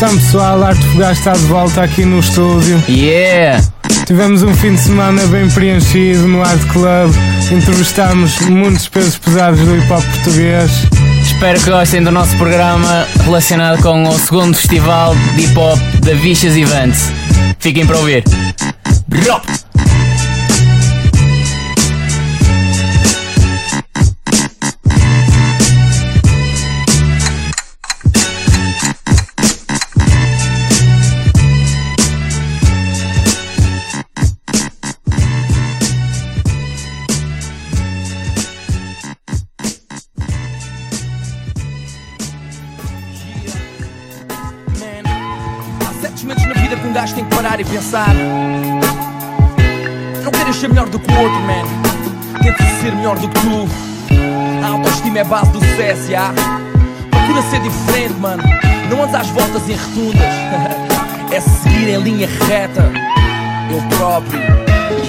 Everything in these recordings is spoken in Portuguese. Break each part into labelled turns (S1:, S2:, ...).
S1: Então pessoal, Arte Fogás está de volta aqui no estúdio.
S2: Yeah!
S1: Tivemos um fim de semana bem preenchido no Art Club. Entrevistámos muitos pesos pesados do hip hop português.
S2: Espero que gostem do nosso programa relacionado com o segundo festival de hip hop da Vicious Events. Fiquem para ouvir. Drop!
S3: Gajo tem que parar e pensar. Não queres ser melhor do que o outro, man. Tenta ser melhor do que tu. A autoestima é base do sucesso, já. Procura ser diferente, mano. Não andas às voltas em rotundas. é seguir em linha reta. Eu próprio.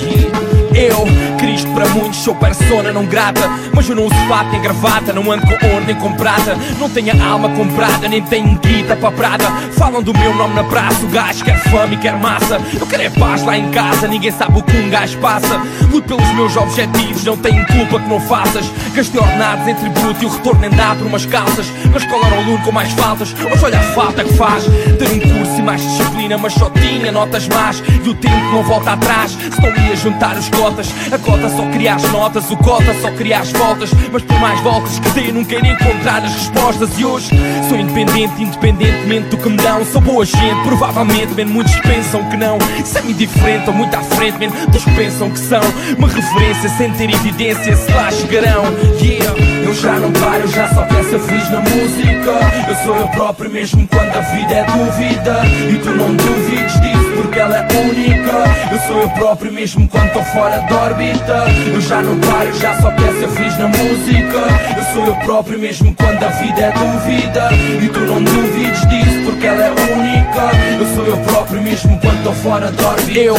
S3: Yeah. Eu, Cristo para muitos, sou persona não grata. Mas eu não uso fato nem gravata, não ando com ouro nem com prata. Não tenho alma comprada, nem tenho guita para prada. Falam do meu nome na praça, o gajo quer fama e quer massa. Eu quero é paz lá em casa, ninguém sabe o que um gajo passa. Luto pelos meus objetivos, não tenho culpa que não faças. Gastei ordenados em tributo e o retorno nem dá por umas calças. Na escola era aluno com mais faltas, hoje olha a falta que faz. Ter um curso e mais disciplina, mas só tinha notas más. E o tempo não volta atrás, se não ia juntar os cotas. A cota só cria as notas, o cota só cria as voltas. Mas por mais voltas que dê, nunca irei encontrar as respostas. E hoje sou independente, independentemente do que me dão. Sou boa gente, provavelmente, man, muitos pensam que não. Isso é-me diferente, ou muito à frente, man, dos que pensam que são. Uma referência sem ter evidência, se lá chegarão. Yeah, eu já não paro, já só ser feliz na música. Eu sou eu próprio mesmo quando a vida é dúvida. E tu não duvides disso porque ela é única. Eu sou eu próprio mesmo quando estou fora de órbita. Eu já não paro, já só ser feliz na música. Eu sou eu próprio mesmo quando a vida é dúvida. E tu não duvides disso porque ela é única. Eu sou eu próprio mesmo quando estou fora de órbita. Eu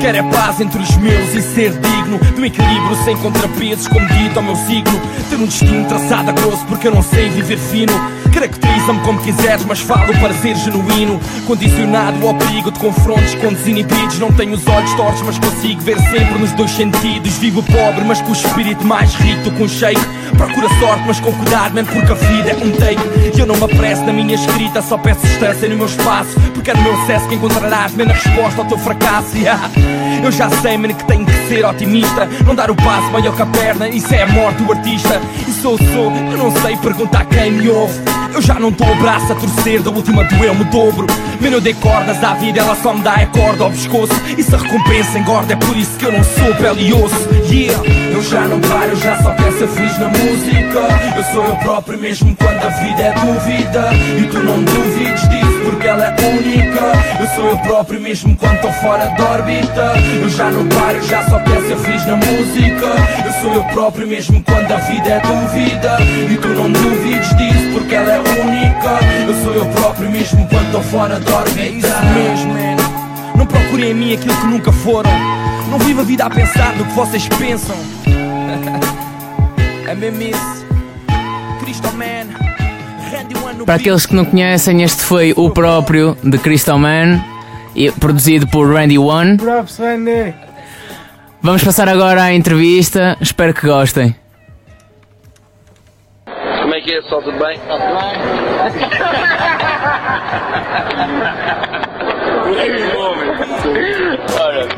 S3: quero é paz entre os meus e ser digno do equilíbrio sem contrapesos, como dito ao meu signo. Ter um traçado a grosso porque eu não sei viver fino. Caracteriza-me como quiseres, mas falo para ser genuíno. Condicionado ao perigo de confrontos com desinibidos. Não tenho os olhos tortos, mas consigo ver sempre nos dois sentidos. Vivo pobre, mas com o espírito mais rico um shake. Procura sorte, mas com cuidado, man, porque a vida é um take. E eu não me apresso na minha escrita, só peço distância no meu espaço. Porque é no meu sucesso que encontrarás, man, a resposta ao teu fracasso. Yeah. Eu já sei, man, que tenho que ser otimista. Não dar o passo maior que a perna, isso é a morte do artista. E sou, eu não sei perguntar quem me ouve. Eu já não dou o braço a torcer, da última doeu-me dobro. Mano, eu dei cordas à vida, ela só me dá a corda ao pescoço. E se a recompensa engorda, é por isso que eu não sou pele e osso. Yeah, eu já não paro, já só quero ser feliz na música. Eu sou eu próprio mesmo quando a vida é dúvida. E tu não duvides disso porque ela é única. Eu sou eu próprio mesmo quando estou fora de órbita. Eu já não paro, já só quero ser feliz na música. Eu sou eu próprio mesmo quando a vida é dúvida. E tu não duvides disso porque ela é única. Eu sou eu próprio mesmo quando estou fora de órbita. É isso mesmo, man. Não procurem em mim aquilo que nunca foram. Não viva a vida a pensar no que vocês pensam. É mesmo isso. Crystal Man. Randy One no
S2: Para aqueles que não conhecem, este foi o próprio de Crystal Man, produzido por Randy One. Vamos passar agora à entrevista, espero que gostem.
S4: Como é que é, pessoal? Tudo bem?
S5: Ora,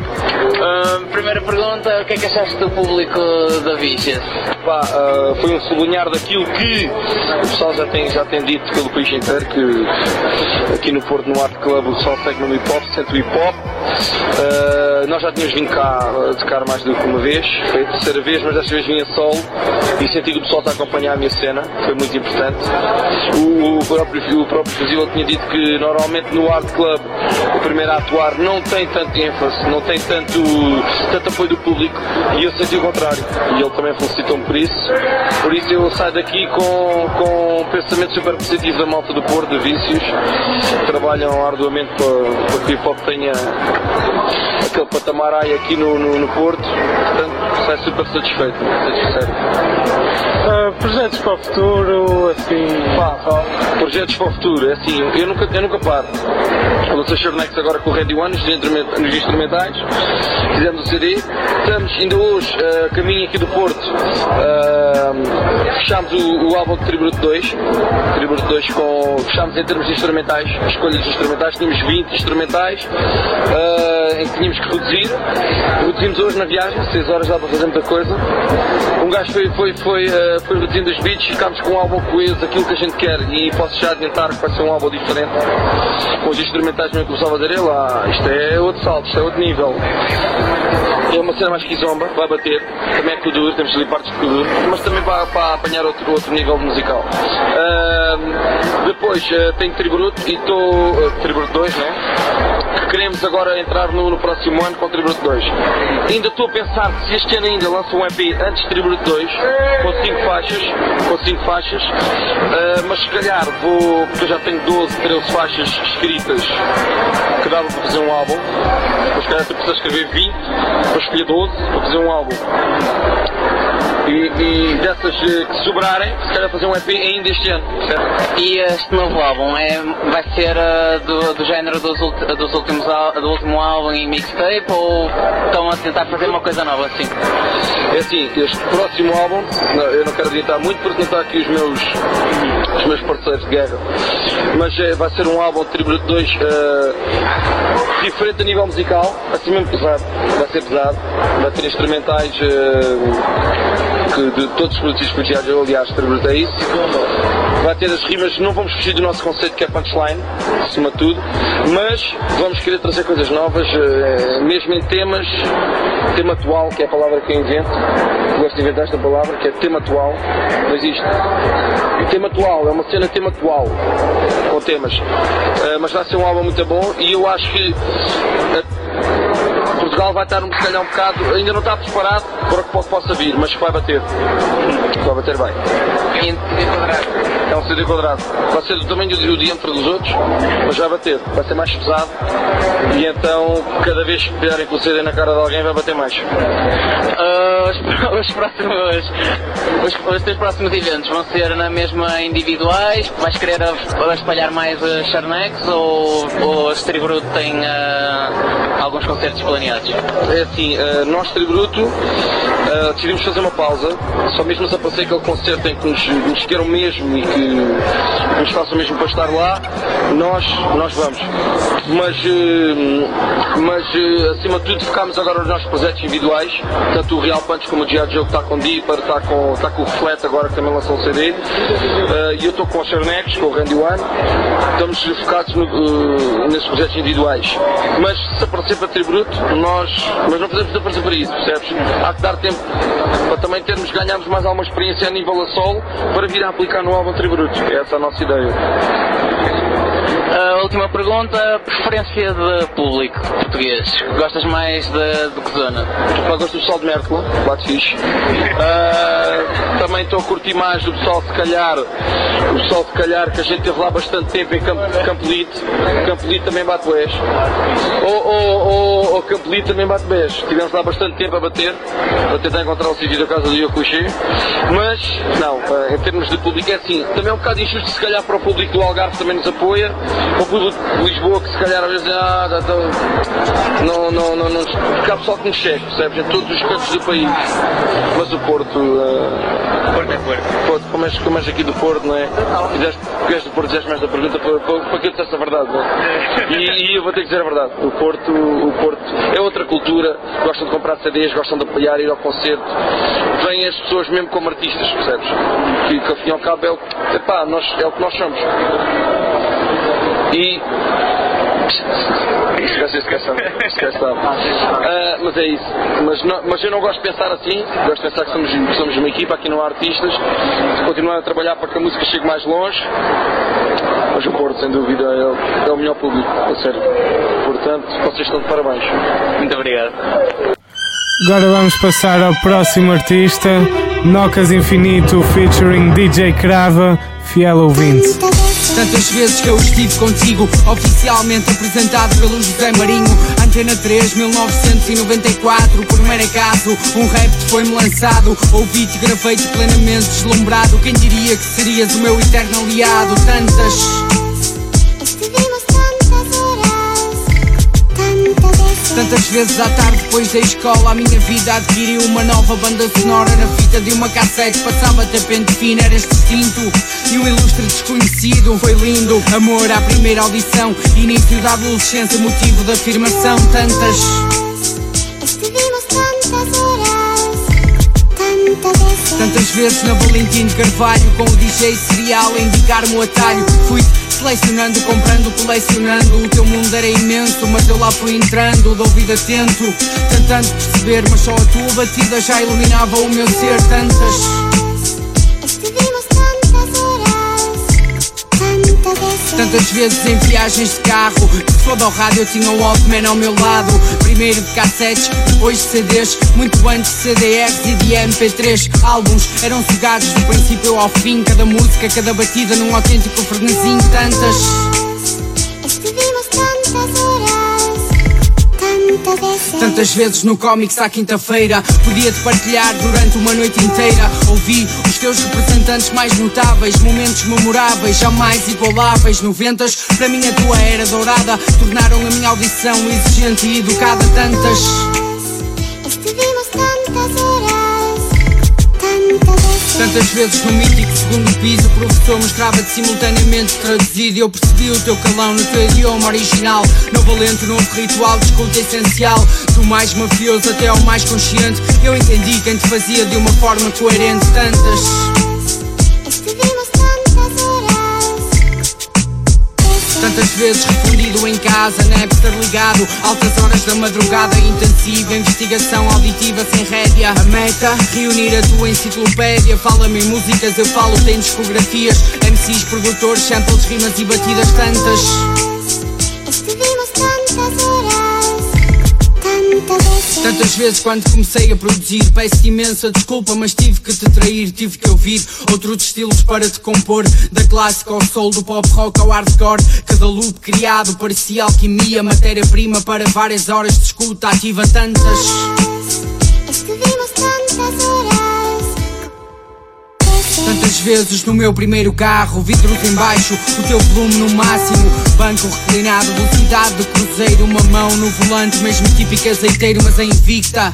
S5: hum, primeira pergunta, o que é que achaste do público da Vicious?
S4: Ah, foi um sublinhar daquilo que o pessoal já tem, já tem dito pelo país inteiro, que aqui no Porto, no Art Club, o pessoal segue no hip hop, sente o hip hop. Ah, nós já tínhamos vindo cá a tocar mais do que uma vez, foi a terceira vez, mas desta vez vim a solo e senti que o pessoal está a acompanhar a minha cena, foi muito importante. O, o próprio, o próprio Fuzil tinha dito que normalmente no Art Club o primeiro a atuar não tem tanto ênfase, não tem tanto, tanto apoio do público e eu senti o contrário. E ele também felicitou-me por isso. Por isso eu saio daqui com, com um pensamento super positivo da malta do Porto, de Vícios, que trabalham arduamente para, para que o hip hop tenha aquele patamar há aqui no, no, no Porto, portanto, sai super satisfeito.
S1: Uh, projetos para o futuro, assim.
S4: Pá, projetos para o futuro, é assim, eu nunca, eu nunca paro. Eu lançei Shornex agora com o Ready One nos, nos instrumentais, fizemos o CD, estamos ainda hoje a uh, caminho aqui do Porto, uh, fechámos o, o, álbum de Tributo 2, Tributo 2 com, fechámos em termos instrumentais, a escolha dos instrumentais, tínhamos 20 instrumentais. Uh, em que tínhamos que reduzir, reduzimos hoje na viagem, 6 horas dá para fazer muita coisa. Um gajo foi, foi, foi, uh, foi reduzindo os beats, ficámos com um álbum coeso, aquilo que a gente quer e posso já adiantar que vai ser um álbum diferente. Com os instrumentais mesmo que o Salvador lá, isto é outro salto, isto é outro nível. É uma cena mais kizomba, vai bater, também é Kudur, temos ali partes de Kudur, mas também para, para apanhar outro, outro nível musical. Uh, depois uh, tenho Tributo e estou. Uh, Tributo 2, né? Que queremos agora entrar no, no próximo ano com Tributo 2. Ainda estou a pensar se este ano ainda lanço um EP antes de Tributo 2, com 5 faixas, com 5 faixas, uh, mas se calhar vou, porque eu já tenho 12, 13 faixas escritas que dava para fazer um álbum, mas se calhar tu precisas escrever 20 para escolher 12 para fazer um álbum. E, e, dessas que sobrarem, se calhar fazer um EP ainda este ano. Certo?
S5: E este novo álbum é, vai ser uh, do, do género dos, dos últimos, do último álbum em mixtape ou estão a tentar fazer uma coisa nova assim?
S4: É assim, este próximo álbum, não, eu não quero adiantar muito porque não está aqui os meus, os meus parceiros de guerra, mas é, vai ser um álbum de Tributo 2 uh, diferente a nível musical, assim mesmo pesado, vai ser pesado, vai ter instrumentais. Uh, de todos os produtos privilegiados, eu aliás tributei isso. Vai ter as rimas, não vamos fugir do nosso conceito que é punchline, acima de tudo, mas vamos querer trazer coisas novas, eh, mesmo em temas, tema atual, que é a palavra que eu invento, gosto de inventar esta palavra, que é tema atual, não existe. E tema atual, é uma cena tema atual, com temas. Eh, mas vai ser um álbum muito bom e eu acho que eh, Portugal vai estar, se calhar, um bocado, ainda não está preparado para o que possa vir, mas vai bater. Vai bater bem. É um CD quadrado. Vai ser do tamanho do diâmetro dos outros, mas vai bater. Vai ser mais pesado e então, cada vez que pegarem com o CD na cara de alguém, vai bater mais.
S5: Uh, os, os, próximos, os, os teus próximos eventos vão ser na mesma individuais? Vais querer espalhar mais as Charnex ou, ou Tribruto têm uh, alguns concertos planeados?
S4: É assim, uh, nós, Tributo, uh, decidimos fazer uma pausa, só mesmo nos aparecer aquele concerto em que nos, nos queiram mesmo e que, nos façam mesmo para estar lá, nós, nós vamos. Mas, uh, mas acima de tudo, focámos agora nos nossos projetos individuais, tanto o Real Punch como o G.I. Que está com o Deeper, está com, está com o Flat agora que também lançou um CD, e eu estou com os Chernex, com o Randy One, estamos focados no, nesses projetos individuais. Mas se aparecer para Tributo, nós, mas não podemos desaparecer para isso, percebes? Há que dar tempo para também termos, ganharmos mais alguma experiência a nível a solo para vir a aplicar no álbum Tributo. Essa é a nossa ideia.
S5: A última pergunta, preferência de público português. Gostas mais de, de que zona?
S4: Eu gosto do pessoal de Mértola, bate fixe. Uh, também estou a curtir mais do pessoal se calhar, o pessoal se calhar que a gente teve lá bastante tempo em Campo, Campolite. Também bate beijo. Ou, ou, ou, ou também bate beijo. Tivemos lá bastante tempo a bater, para tentar encontrar o sítio da casa do Yokushi. Mas, não, uh, em termos de público é assim. Também é um bocado injusto se calhar para o público do Algarve também nos apoia o público de Lisboa que se calhar às vezes ah, não, não, não, não, porque há pessoal que nos segue, percebes? Em todos os cantos do país. Mas o Porto. Uh,
S5: Porto é Porto. Porto
S4: como, és, como és aqui do Porto, não é? Fizeste, porque és do Porto, fizeste esta pergunta para, para, para que eu dissesse a verdade, não é? E, e, eu vou ter que dizer a verdade. O Porto, o Porto é outra cultura, gostam de comprar CDs, gostam de apoiar, ir ao concerto. Vêm as pessoas mesmo como artistas, percebes? Que, que afinal cabo é o, epá, nós, é o que nós somos. E. Esquece, esquece, esquece. Uh, mas é isso. Mas, não, mas eu não gosto de pensar assim. Gosto de pensar que somos, que somos uma equipa, aqui não há artistas. Continuar a trabalhar para que a música chegue mais longe. Mas o Porto, sem dúvida, é, é o melhor público, a sério. Portanto, vocês estão de parabéns.
S5: Muito obrigado.
S1: Agora vamos passar ao próximo artista, Nocas Infinito featuring DJ Crava, fiel ouvinte.
S6: Tantas vezes que eu estive contigo, oficialmente apresentado pelo José Marinho. Antena 3, 1994, por mero acaso, um rap foi-me lançado. Ouvi-te, gravei-te plenamente deslumbrado. Quem diria que serias o meu eterno aliado? Tantas.
S7: Tantas vezes.
S6: À tarde depois da escola A minha vida adquiriu uma nova banda sonora Na fita de uma cassete passava até pente fino Eras distinto e o ilustre desconhecido Foi lindo, amor à primeira audição Início da adolescência, motivo de afirmação Tantas
S7: Estuvimos tantas horas, tantas vezes.
S6: Tantas vezes na Valentim Carvalho Com o DJ serial a indicar-me o atalho Fui selecionando, comprando, colecionando. O teu mundo era imenso, mas eu lá fui entrando De ouvido atento, tentando perceber Mas só a tua batida já iluminava o meu ser. Tantas,
S7: tantas vezes.
S6: em viagens de carro foda ao rádio eu tinha um Walkman ao meu lado Primeiro de cassetes, depois de CDs Muito antes de CDRs e de MP3 Álbuns eram sugados do princípio ao fim Cada música, cada batida num autêntico frenesim Tantas
S7: tantas vezes.
S6: No Comics à quinta-feira Podia-te partilhar durante uma noite inteira Ouvi os teus representantes mais notáveis Momentos memoráveis, jamais igualáveis Noventas, para mim a tua era dourada Tornaram a minha audição exigente e educada Tantas,
S7: Estuvimos tantas horas, tantas.
S6: Tantas vezes no mítico segundo piso O professor mostrava-te simultaneamente traduzido. E eu percebi o teu calão no teu idioma original. Novo alento, novo ritual, de escuta essencial. Do mais mafioso até ao mais consciente. Eu entendi quem te fazia de uma forma coerente. Tantas
S7: vezes.
S6: Refundido em casa, Napster ligado Altas horas da madrugada, intensiva Investigação auditiva sem rédea. A meta, reunir a tua enciclopédia. Fala-me em músicas, eu falo em discografias. MCs, produtores, samples, rimas e batidas Tantas,
S7: tantas vezes.
S6: quando comecei a produzir Peço-te imensa desculpa, mas tive que te trair Tive que ouvir outros estilos para te compor Da clássica ao soul, do pop rock ao hardcore Cada loop criado parecia alquimia Matéria-prima para várias horas de escuta ativa Tantas
S7: tantas vezes.
S6: No meu primeiro carro, vidros em baixo, o teu volume no máximo, banco reclinado, velocidade de cruzeiro, uma mão no volante, mesmo típico azeiteiro, mas em invicta.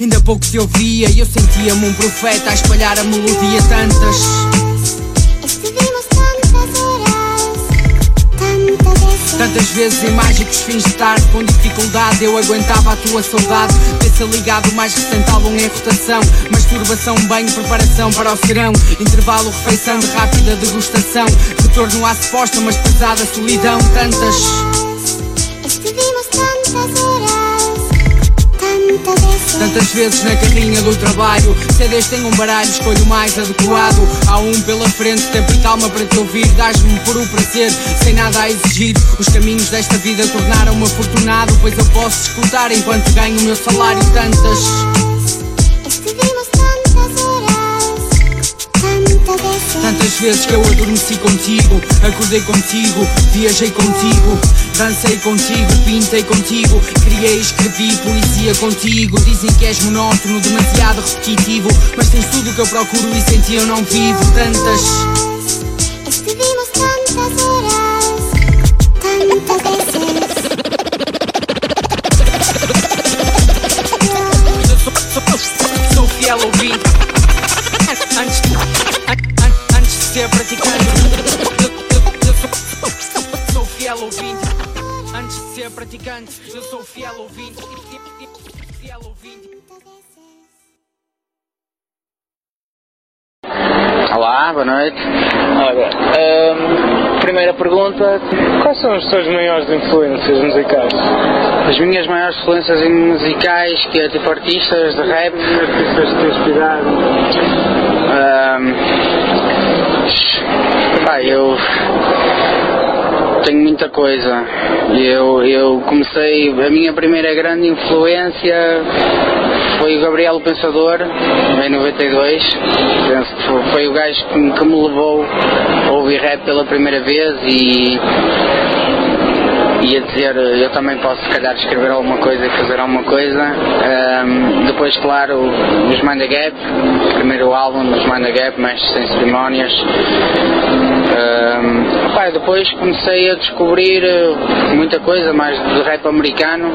S6: Ainda pouco te ouvia e eu sentia-me um profeta a espalhar a melodia tantas.
S7: Estuvimos tantas horas, tantas vezes.
S6: Tantas vezes em mágicos fins de tarde, com dificuldade eu aguentava a tua saudade. Ter-se ligado mais recente álbum em rotação. Masturbação, banho, preparação para o serão. Intervalo, refeição de rápida degustação. Retorno à suposta, mas pesada solidão. Tantas.
S7: Tantas vezes.
S6: Na carrinha do trabalho CDs têm um baralho, escolho mais adequado. Há um pela frente, tempo e calma para te ouvir Dás-me por o prazer, sem nada a exigir Os caminhos desta vida tornaram-me afortunado Pois eu posso escutar enquanto ganho o meu salário. Tantas,
S7: tantas vezes.
S6: que eu adormeci contigo Acordei contigo, viajei contigo Dancei contigo, pintei contigo Criei, escrevi poesia contigo Dizem que és monótono, demasiado repetitivo Mas tens tudo o que eu procuro e sem ti eu não vivo Tantas
S7: Estuvimos tantas horas, tantas vezes.
S6: Sou fiel ouvinte Ser praticante Eu sou fiel ouvinte Fiel ouvinte
S5: Olá, boa noite. Olha, hum, primeira pergunta.
S1: Quais são as suas maiores influências musicais?
S5: As minhas maiores influências em musicais, que é tipo artistas de rap.
S1: Artistas que te inspiraram?
S5: hum, pá, eu tenho muita coisa. Eu, eu comecei, a minha primeira grande influência
S8: foi o Gabriel Pensador, em 92. Penso foi, foi o gajo que, que me levou a ouvir rap pela primeira vez e e a dizer eu também posso se calhar escrever alguma coisa e fazer alguma coisa. Ahm, depois, claro, os the Gap, primeiro álbum dos the Gap, Mestres Sem Cerimónias. Pá, depois comecei a descobrir eh, muita coisa mais de rap americano.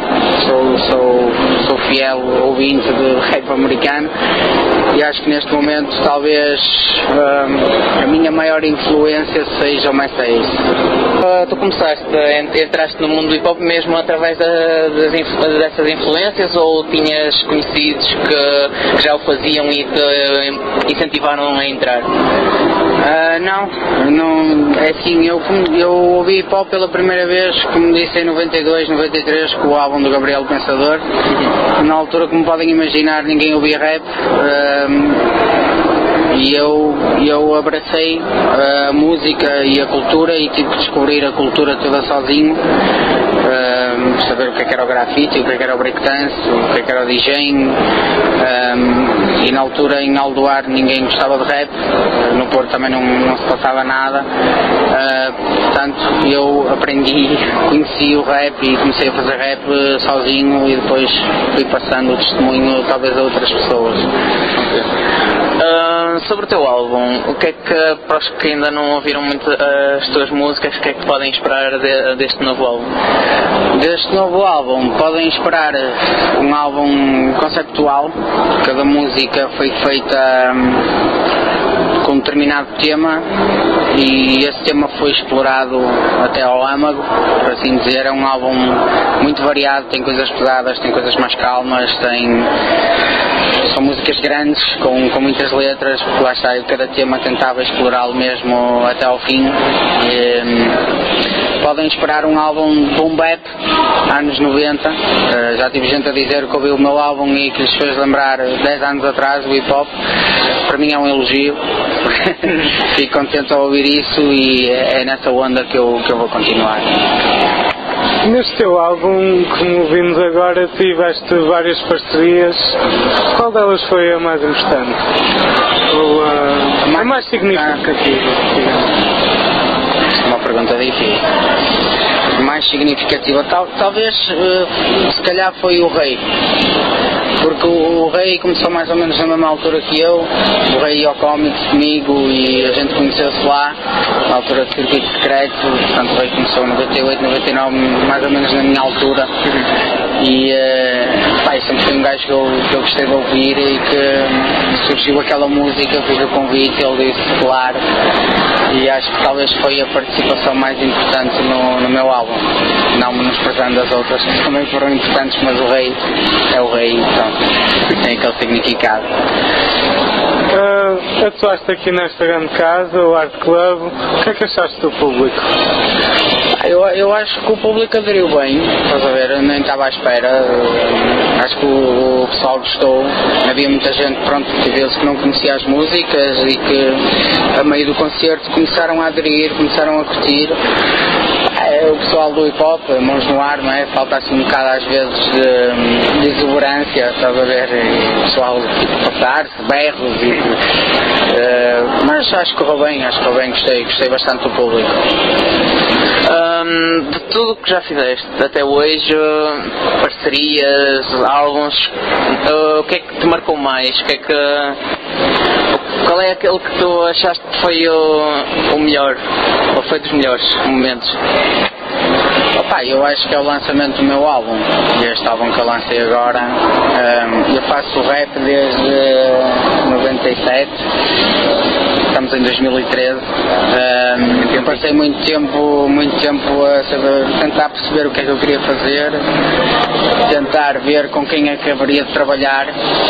S8: Sou, sou, sou fiel ouvinte de rap americano e acho que neste momento talvez ahm, a minha maior influência seja o Mestre Ace.
S5: Ah, tu começaste, en- entraste no mundo do hip hop mesmo através da- das dessas influências ou tinhas conhecidos que, que já o faziam e te incentivaram a entrar?
S8: Ah, não, não, é assim, eu, eu ouvi hip hop pela primeira vez, como disse, em 92, 93, com o álbum do Gabriel Pensador. Na altura, como podem imaginar, ninguém ouvia rap. ah, e eu, eu abracei a música e a cultura e tive que descobrir a cultura toda sozinho. Ah, saber o que é que era o grafite, o que é que era o breakdance, o que é que era o DJing. ah, e na altura em Aldoar ninguém gostava de rap, no Porto também não, não se passava nada. Ah, portanto, eu aprendi, conheci o rap e comecei a fazer rap eh, sozinho e depois fui passando o testemunho talvez a outras pessoas.
S5: Sobre o teu álbum, o que é que, para os que ainda não ouviram muito as tuas músicas, o que é que podem esperar de- deste novo álbum?
S8: Deste novo álbum podem esperar um álbum conceptual. Cada música foi feita hum, com um determinado tema e esse tema foi explorado até ao âmago, por assim dizer. É um álbum muito variado, tem coisas pesadas, tem coisas mais calmas, tem são músicas grandes, com, com muitas letras, porque lá está, eu cada tema tentava explorá-lo mesmo até ao fim. E, hum, podem esperar um álbum boom bap, anos 90. Eh, já tive gente a dizer que ouviu o meu álbum e que lhes fez lembrar 10 anos atrás o hip hop. Para mim é um elogio. Fico contente ao ouvir isso e é é nessa onda que eu, que eu vou continuar.
S1: Neste teu álbum, como vimos agora, tiveste várias parcerias. Qual delas foi a mais importante? Ou a, a mais significativa?
S8: uma pergunta difícil. Mais significativa, tal, talvez, eh, se calhar foi o Rei. Porque o, Rei começou mais ou menos na mesma altura que eu. O Rei ia ao Comics comigo e a gente conheceu-se lá, na altura de circuito secreto. Portanto, o Rei começou em 98, 99, mais ou menos na minha altura. E eh, eu sempre fui um gajo que eu, que eu gostei de ouvir e que surgiu aquela música, fiz o convite, ele disse claro. E acho que talvez foi a participação mais importante no, no meu álbum. Não menosprezando as outras que também foram importantes, mas o rei é o rei, pronto, tem aquele significado.
S1: Atuaste aqui nesta grande casa, o Art Club. O que é que achaste do público?
S8: Ah, Eu, eu acho que o público aderiu bem, estás a ver, eu nem estava à espera, eh, acho que o, o pessoal gostou, havia muita gente pronto, que não conhecia as músicas e que a meio do concerto começaram a aderir, começaram a curtir. É, o pessoal do hip hop, mãos no ar, não é? Falta assim um bocado às vezes de, de exuberância, estás a ver? E o pessoal tipo passar-se, berros e. eh, mas acho que correu bem, acho que correu bem, gostei, gostei bastante do público.
S5: Ahm, de tudo o que já fizeste até hoje, ah, parcerias, álbuns, ah, o que é que te marcou mais? O que é que, qual é aquele que tu achaste que foi o, o melhor? Ou foi dos melhores momentos?
S8: Opa, eu acho que é o lançamento do meu álbum, este álbum que eu lancei agora. Ahm, eu faço rap desde 97, estamos em 2013. Ahm, eu passei muito tempo, muito tempo a saber, tentar perceber o que é que eu queria fazer, tentar ver com quem é que haveria de trabalhar.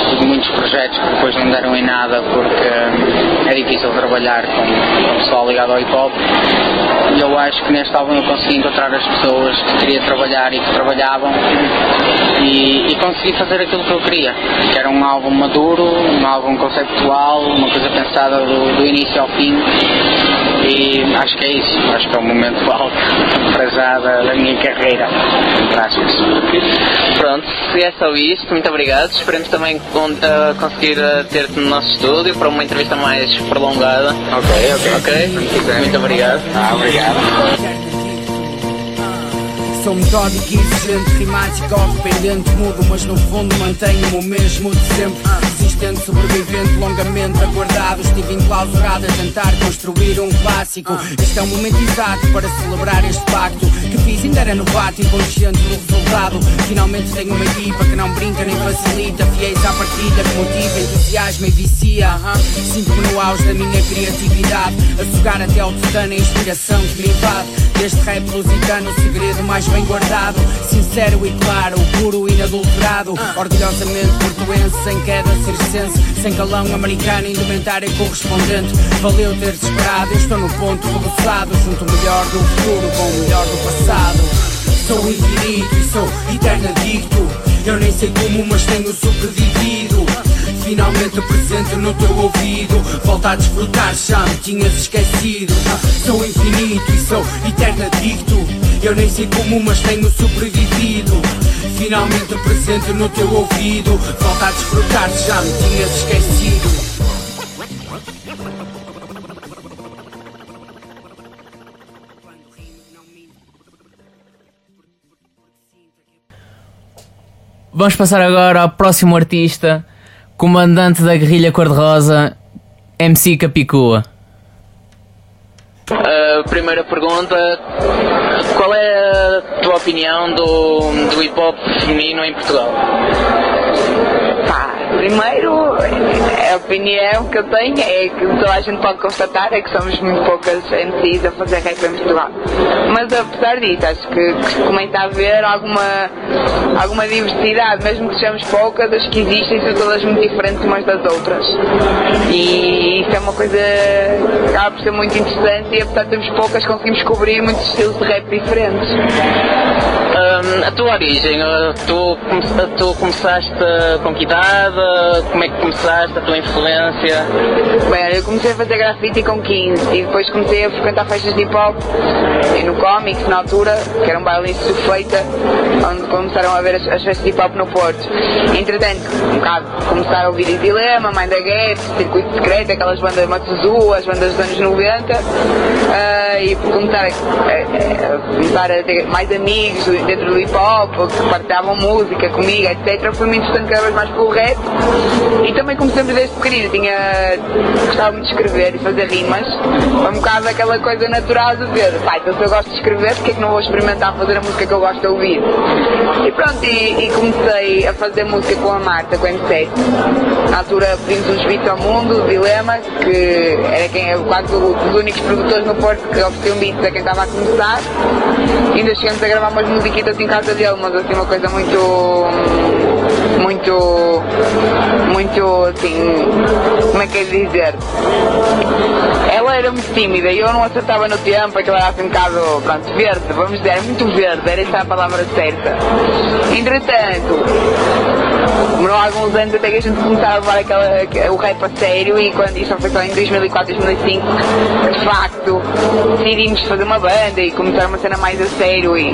S8: Tive muitos projetos que depois não deram em nada porque ahm, é difícil trabalhar com, com pessoal ligado ao hip hop. E eu acho que neste álbum eu consegui encontrar as pessoas que queria trabalhar e que trabalhavam e, e consegui fazer aquilo que eu queria, que era um álbum maduro, um álbum conceptual, uma coisa pensada do, do início ao fim E acho que é isso, acho que é o momento alto para já da, minha carreira, aspas.
S5: Pronto, se é só isto, muito obrigado. Esperemos também con- eh, conseguir eh, ter-te no nosso estúdio para uma entrevista mais prolongada.
S8: Ok, ok.
S5: Ok? Muito obrigado.
S8: Ah, obrigado.
S6: Sou metódico e exigente, rimático ou dependente Mudo, mas no fundo mantenho-me o mesmo de sempre. Resistente, sobrevivente, longamente aguardado Estive enclausurado a tentar construir um clássico. Este é o momento exato para celebrar este pacto Que fiz, ainda era novato, inconsciente do resultado. Finalmente tenho uma equipa que não brinca nem facilita Fiéis à partilha, que motiva, entusiasma e vicia. Sinto-me no auge da minha criatividade A até ao tutano a inspiração que me invade Deste rap lusitano, o segredo mais bem guardado Sincero e claro, puro e inadulterado Orgulhosamente portuense, sem queda circense Sem calão americano, indumentária correspondente. Valeu ter esperado, eu estou no ponto rebuçado Junto o melhor do futuro com o melhor do passado. Sou infinito e sou eterno adicto. Eu nem sei como, mas tenho sobrevivido Finalmente presente no teu ouvido. Volta a desfrutar, já me tinhas esquecido. Sou infinito e sou eterno adicto. Eu nem sei como, mas tenho sobrevivido. Finalmente presente no teu ouvido. Volta a desfrutar, já me tinhas esquecido.
S2: Vamos passar agora ao próximo artista, comandante da guerrilha cor-de-rosa, MC Capicua.
S5: Uh, primeira pergunta: qual é a tua opinião do, do hip hop feminino em Portugal?
S9: Primeiro, a opinião que eu tenho é que toda a gente pode constatar é que somos muito poucas MCs a fazer rap em Portugal. Mas apesar disso, acho que, que começa a haver alguma, alguma diversidade, mesmo que sejamos poucas, as que existem são todas muito diferentes umas das outras. E isso é uma coisa que acaba por ser muito interessante e apesar de termos poucas, conseguimos cobrir muitos estilos de rap diferentes.
S5: A tua origem, uh, tu, tu começaste com que idade? Como é que começaste? A tua influência?
S9: Bem, eu comecei a fazer grafite com 15 e depois comecei a frequentar festas de hip hop e no Comics na altura, que era um baile em Sufeita, onde começaram a ver as, as festas de hip hop no Porto. Entretanto, um bocado começaram a ouvir o Dilema, Mind the Gap, Circuito Secreto, aquelas bandas Matuzu, as bandas dos anos 90, ah, e por começar a, a- a começar a ter mais amigos do hip hop, que partilhavam música comigo, etc. Fui-me interessando cada vez mais pelo rap. E também sempre desde pequenino tinha gostava muito de escrever e fazer rimas. Foi um bocado aquela coisa natural de ver pai, então se eu gosto de escrever porque é que não vou experimentar fazer a música que eu gosto de ouvir? E pronto, e, e comecei a fazer música com a Marta, com a M7 na altura pedimos uns beats ao mundo o Dilema, que era quem é quase dos únicos produtores no Porto que ofereciam beats a quem estava a começar. E ainda chegamos a gravar umas musiquitas em casa dele, mas assim uma coisa muito muito, muito assim, como é que é de dizer? Ela era muito tímida e eu não acertava no tempo, aquilo era assim um bocado, pronto, verde, vamos dizer, muito verde, era essa a palavra certa. Entretanto, demorou alguns anos até que a gente começava a levar aquela, o rap a sério e quando isso foi só em 2004, 2005, de facto, decidimos fazer uma banda e começar uma cena mais a sério e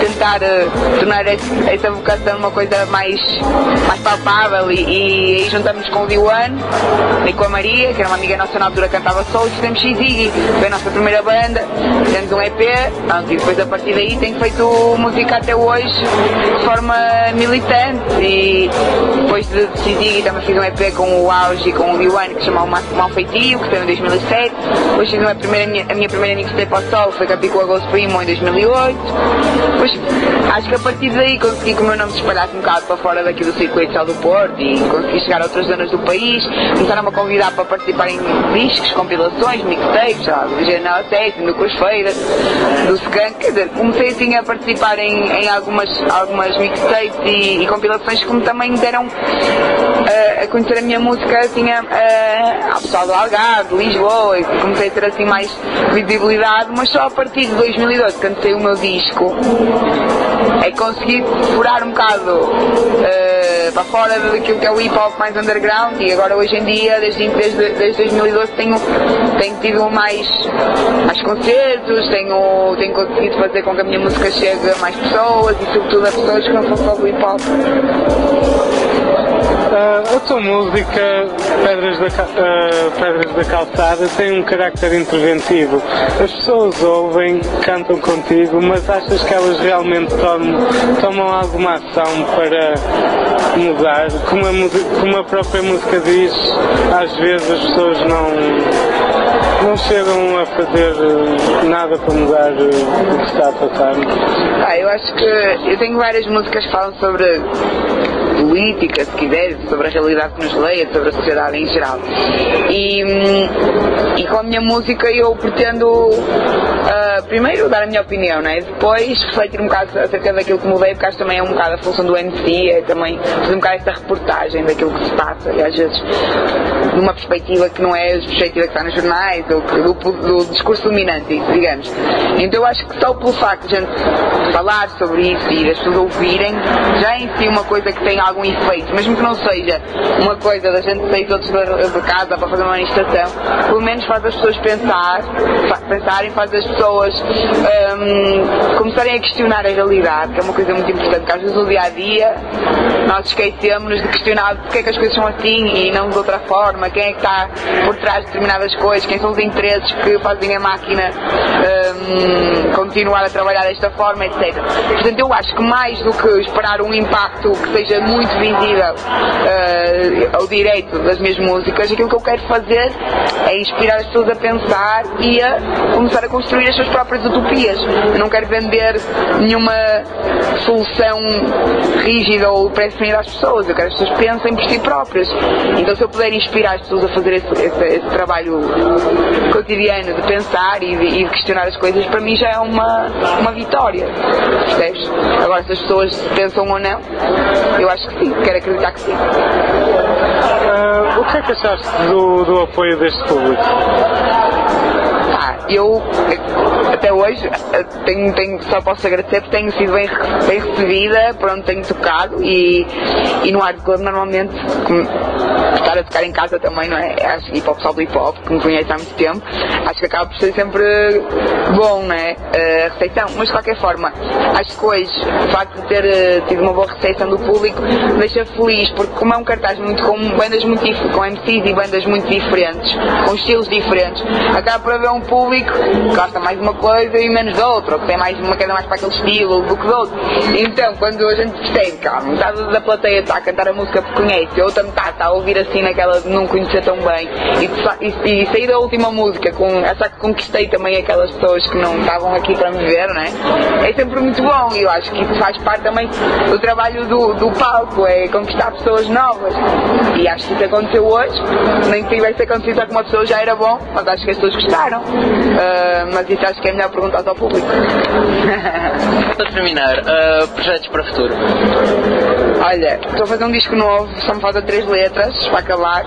S9: tentar eh, tornar esse- essa vocação uma coisa mais, mais palpável e, e aí juntamos com o D1 e com a Maria, que era uma amiga nossa na altura cantava solo, fizemos X-Iggy, foi a nossa primeira banda, fizemos um EP, pronto, e depois a partir daí tenho feito música até hoje de forma militante e depois de X-Iggy também fiz um EP com o Auge e com o D1 que se chama o Mal Feitio, que saiu em 2007, depois fiz uma primeira, a minha primeira mixtape ao sol, foi a Ghost Primo em 2008, depois acho que a partir daí consegui que o meu nome se espalhasse um bocado para fora daqui do circuito do Porto e consegui chegar a outras zonas do país, começaram-me a convidar para participar em discos, compilações, mixtapes, do General Assassin, do Crossfader, do Skunk, quer dizer, comecei assim a participar em, em algumas, algumas mixtapes e, e compilações que me também deram eh, a conhecer a minha música assim a, ao pessoal do Algarve, de Lisboa, e comecei a ter assim mais visibilidade, mas só a partir de 2012, quando saiu o meu disco, é que consegui furar um bocado eh, para fora daquilo que é o hip hop mais underground e agora hoje em dia, desde, desde, desde 2012, tenho, tenho tido mais, mais concertos, tenho, tenho conseguido fazer com que a minha música chegue a mais pessoas e sobretudo a pessoas que não são só do hip hop.
S1: Ah, a tua música, Pedras da, ah, Pedras da Calçada, tem um carácter interventivo. As pessoas ouvem, cantam contigo, mas achas que elas realmente tomam, tomam alguma ação para mudar? Como a, como a própria música diz, às vezes as pessoas não, não chegam a fazer eh, nada para mudar o que está a passar.
S9: Ah, eu acho que eu tenho várias músicas que falam sobre política, se quiser, sobre a realidade que nos leia, sobre a sociedade em geral. E, hum, e com a minha música eu pretendo ah, primeiro dar a minha opinião, né? depois refletir um bocado acerca daquilo que mudei, porque acho também é um bocado a função do MC, é também fazer um bocado esta reportagem daquilo que se passa, e às vezes numa perspectiva que não é a perspectiva que está nos jornais ou que- do, do discurso dominante, digamos. Então eu acho que só pelo facto de a gente falar sobre isso e das pessoas ouvirem, já é em si uma coisa que tem algum efeito, mesmo que não seja uma coisa da gente sair todos de casa para fazer uma manifestação, pelo menos faz as pessoas pensar, pensarem, faz as pessoas hum, começarem a questionar a realidade, que é uma coisa muito importante, porque às vezes no dia a dia nós esquecemos de questionar porque é que as coisas são assim e não de outra forma, quem é que está por trás de determinadas coisas, quem são os interesses que fazem a máquina hum, continuar a trabalhar desta forma, etc. Portanto, eu acho que mais do que esperar um impacto que seja muito visível eh, ao direito das minhas músicas, aquilo que eu quero fazer é inspirar as pessoas a pensar e a começar a construir as suas próprias utopias. Eu não quero vender nenhuma solução rígida ou pré-definida às pessoas, eu quero que as pessoas pensem por si próprias. Então, se eu puder inspirar as pessoas a fazer esse, esse- esse trabalho cotidiano de pensar e de, e de questionar as coisas, para mim já é uma, uma vitória. Percebes? Agora, se as pessoas pensam ou não, eu acho sim, quero acreditar que sim.
S1: Ah, o que é que achaste do, do apoio deste público?
S9: Eu até hoje eh, tenho, tenho, só posso agradecer porque tenho sido bem, bem recebida por onde tenho tocado e, e no Art Club normalmente estar a tocar em casa também, não é? Acho que hip hop, pessoal do hip hop, que me conhece há muito tempo, acho que acaba por ser sempre bom, não é? A recepção, mas de qualquer forma, acho que hoje o facto de ter eh, tido uma boa recepção do público me deixa feliz porque como é um cartaz muito com bandas muito com MCs e bandas muito diferentes, com estilos diferentes, acaba por haver um público que gosta mais de uma coisa e menos da outra, ou que tem mais uma queda mais para aquele estilo do que do outro. Então, quando a gente percebe que metade da plateia está a cantar a música porque conhece, a outra metade está a ouvir assim naquela de não conhecer tão bem, e, de e, e sair da última música com essa que conquistei também aquelas pessoas que não estavam aqui para me ver, né? É sempre muito bom e eu acho que isso faz parte também do trabalho do, do palco, é conquistar pessoas novas. E acho que isso aconteceu hoje, nem que tivesse acontecido com uma pessoa já era bom, mas acho que as pessoas gostaram. Ah, mas isso acho que é melhor perguntar ao público.
S5: Para terminar, ah, projetos para o futuro.
S9: Olha, estou a fazer um disco novo, só me falta três letras para acabar.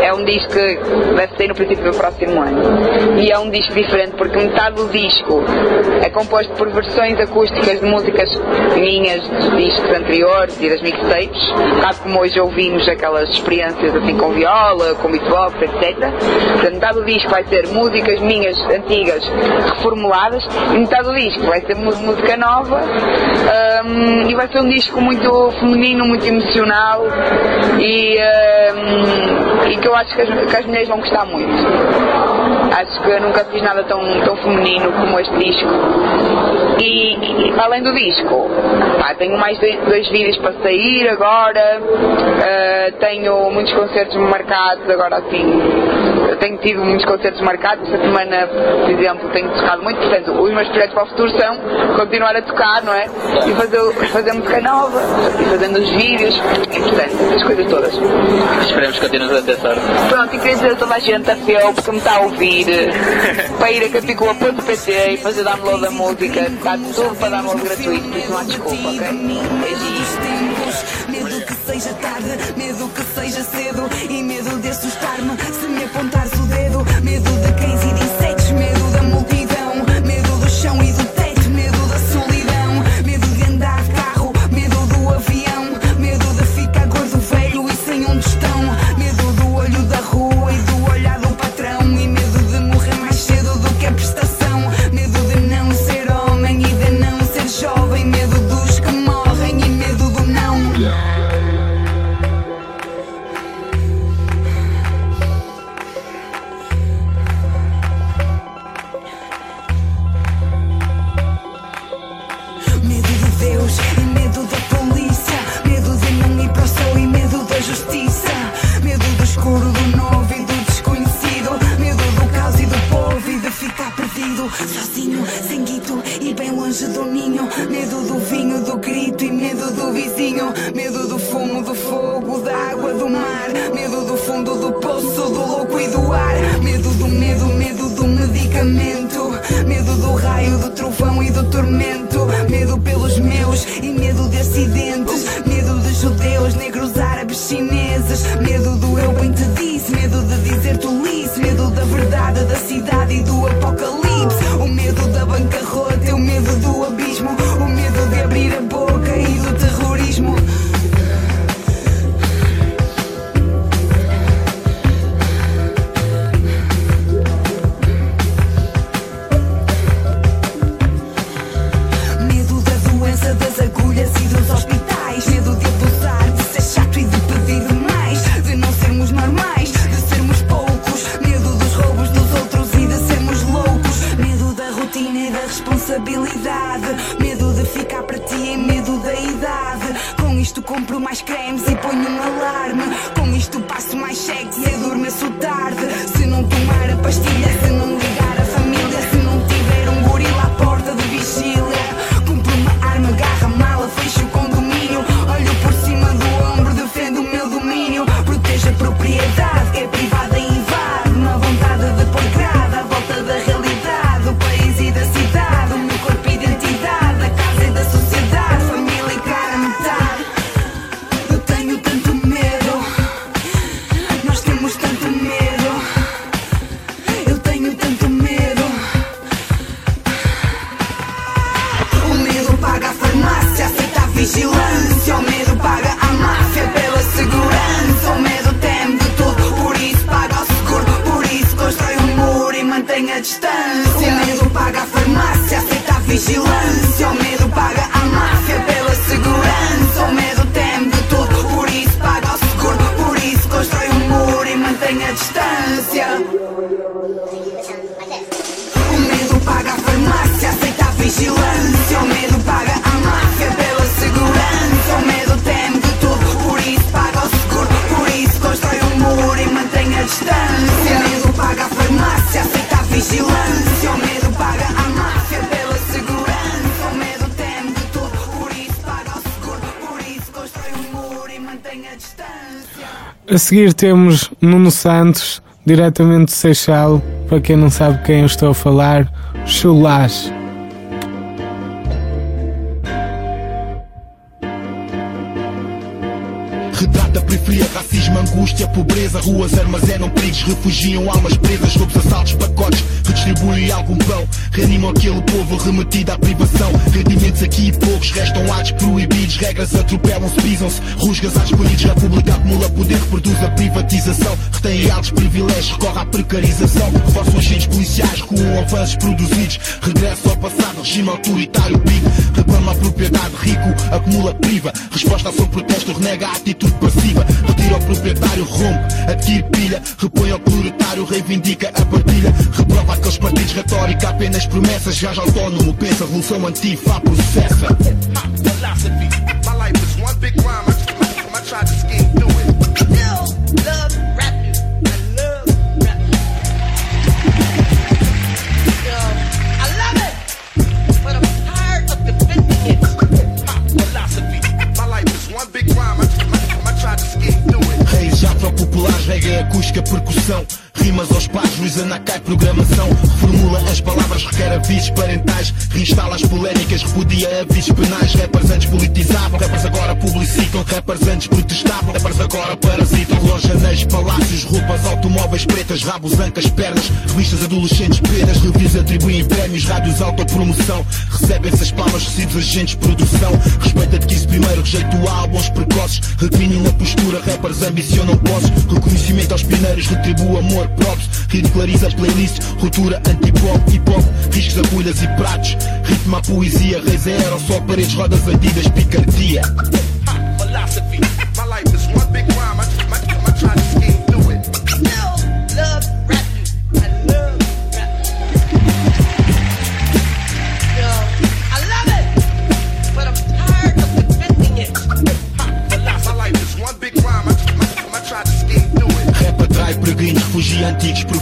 S9: É um disco que deve sair no princípio do próximo ano. E é um disco diferente porque metade do disco é composto por versões acústicas de músicas minhas dos discos anteriores e das mixtapes, caso como hoje ouvimos aquelas experiências assim com viola, com beatbox, etc. Portanto, metade do disco vai ser músicas minhas antigas reformuladas e metade do disco vai ser música nova hum, e vai ser um disco muito feminino, muito emocional e, hum, e que eu acho que as, que as mulheres vão gostar muito. Acho que eu nunca fiz nada tão, tão feminino como este disco. E, e além do disco, pá, tenho mais dois, dois vídeos para sair agora, ah, tenho muitos concertos marcados agora assim. Eu tenho tido muitos concertos marcados, esta semana, por exemplo, tenho tocado muito, portanto, os meus projetos para o futuro são continuar a tocar, não é? E fazer, fazer música nova, e fazendo os vídeos, e portanto, essas coisas todas.
S5: Esperemos que continues a ter sorte.
S9: Pronto, e queria dizer a toda a gente, a Fio, porque me está a ouvir, para ir a capicua.pt e fazer download da música, está tudo para download gratuito, por isso não há desculpa, ok? Beijinhos.
S10: Seja tarde, medo que seja cedo e medo de assustar-me se me apontares o dedo. Medo de cães A
S1: seguir temos Nuno Santos, diretamente de Seixal, para quem não sabe quem eu estou a falar, Chulás.
S11: racismo, angústia, pobreza Ruas armazenam perigos, refugiam almas presas Roubos, assaltos, pacotes, redistribuem algum pão Reanimam aquele povo remetido à privação. Rendimentos aqui e poucos, restam atos proibidos. Regras atropelam-se, pisam-se, rusgas às políticas República acumula poder, reproduz a privatização. Retém altos privilégios, recorre à precarização. Reforçam agentes policiais, recuam avanços produzidos. Regresso ao passado, regime autoritário, pico Reclama a propriedade, rico acumula priva. Resposta ao seu protesto, renega a atitude passiva. Retira ao proprietário rompe adquire pilha, repõe ao proletário, reivindica a partilha, reprova aqueles partidos retórica, apenas promessas, já autónomo, pensa, revolução antifa, processa.
S12: My life is one big rhyme. I, just,
S11: Jafra popular, reggae, cusca percussão. Rimas aos pais, Luís Anacai, programação. Formula as palavras, requer avisos parentais. Reinstala as polémicas, repudia avisos penais. Rappers antes politizavam, rappers agora publicitam. Rappers antes protestavam, rappers agora parasitam. Loja nas palácios, roupas, automóveis pretas, rabos, ancas, pernas. Revistas adolescentes, pedras reviews atribuem prémios. Rádios, autopromoção. Recebem essas palmas, recidos, agentes, produção. Respeita de 15 primeiro, rejeito álbuns precoces. Repinham a postura, rappers ambicionam posses. Reconhecimento aos pineiros, retribua amor props. Ridiculariza playlists, ruptura anti-pop, hip-hop Riscos, agulhas e pratos. Ritmo à poesia, reis a eram só paredes, rodas ardidas, picardia.
S12: Philosophy, my life is one big rhyme.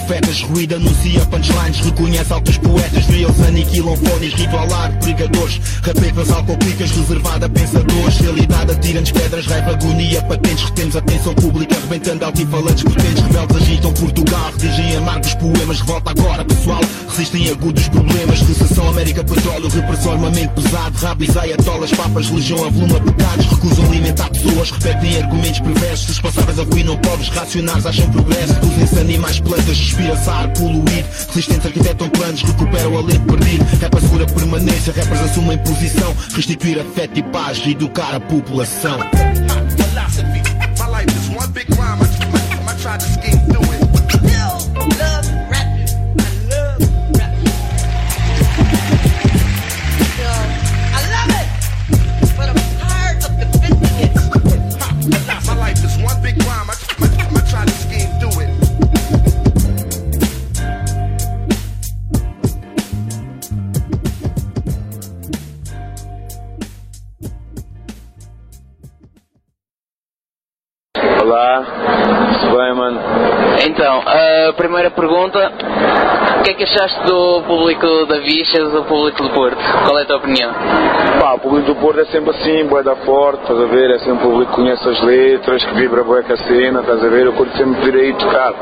S11: profetas Ruído anuncia punchlines, reconhece altos poetas Reels aniquilam fones, ritualar, brigadores Rapetas alcoólicas, reservada, pensadores Realidade atira-nos pedras, raiva, agonia, patentes Retemos atenção pública, arrebentando altifalantes potentes Rebeldes agitam Portugal, redigem amargos poemas Revolta agora, pessoal, resistem agudos problemas Recessão, América, petróleo, repressão, armamento pesado Rabis, aiatolas, papas, religião avoluma pecados Recusam alimentar pessoas, repetem argumentos perversos responsáveis passáveis arruinam pobres, racionais acham progresso Usem-se animais, plantas, respira-se ar, poluir, resistentes arquitetam planos, recuperam alento perdido, rap assegura permanência, rappers assumem posição, restituir afeto e paz, educar a população.
S5: Primeira pergunta: que é que achaste do público da Vichas, do público do Porto? Qual é a tua opinião?
S13: Pá, o público do Porto é sempre assim, bué da forte, estás a ver? É sempre um público que conhece as letras, que vibra bué com a cena, estás a ver? Eu curto sempre vir aí tocar.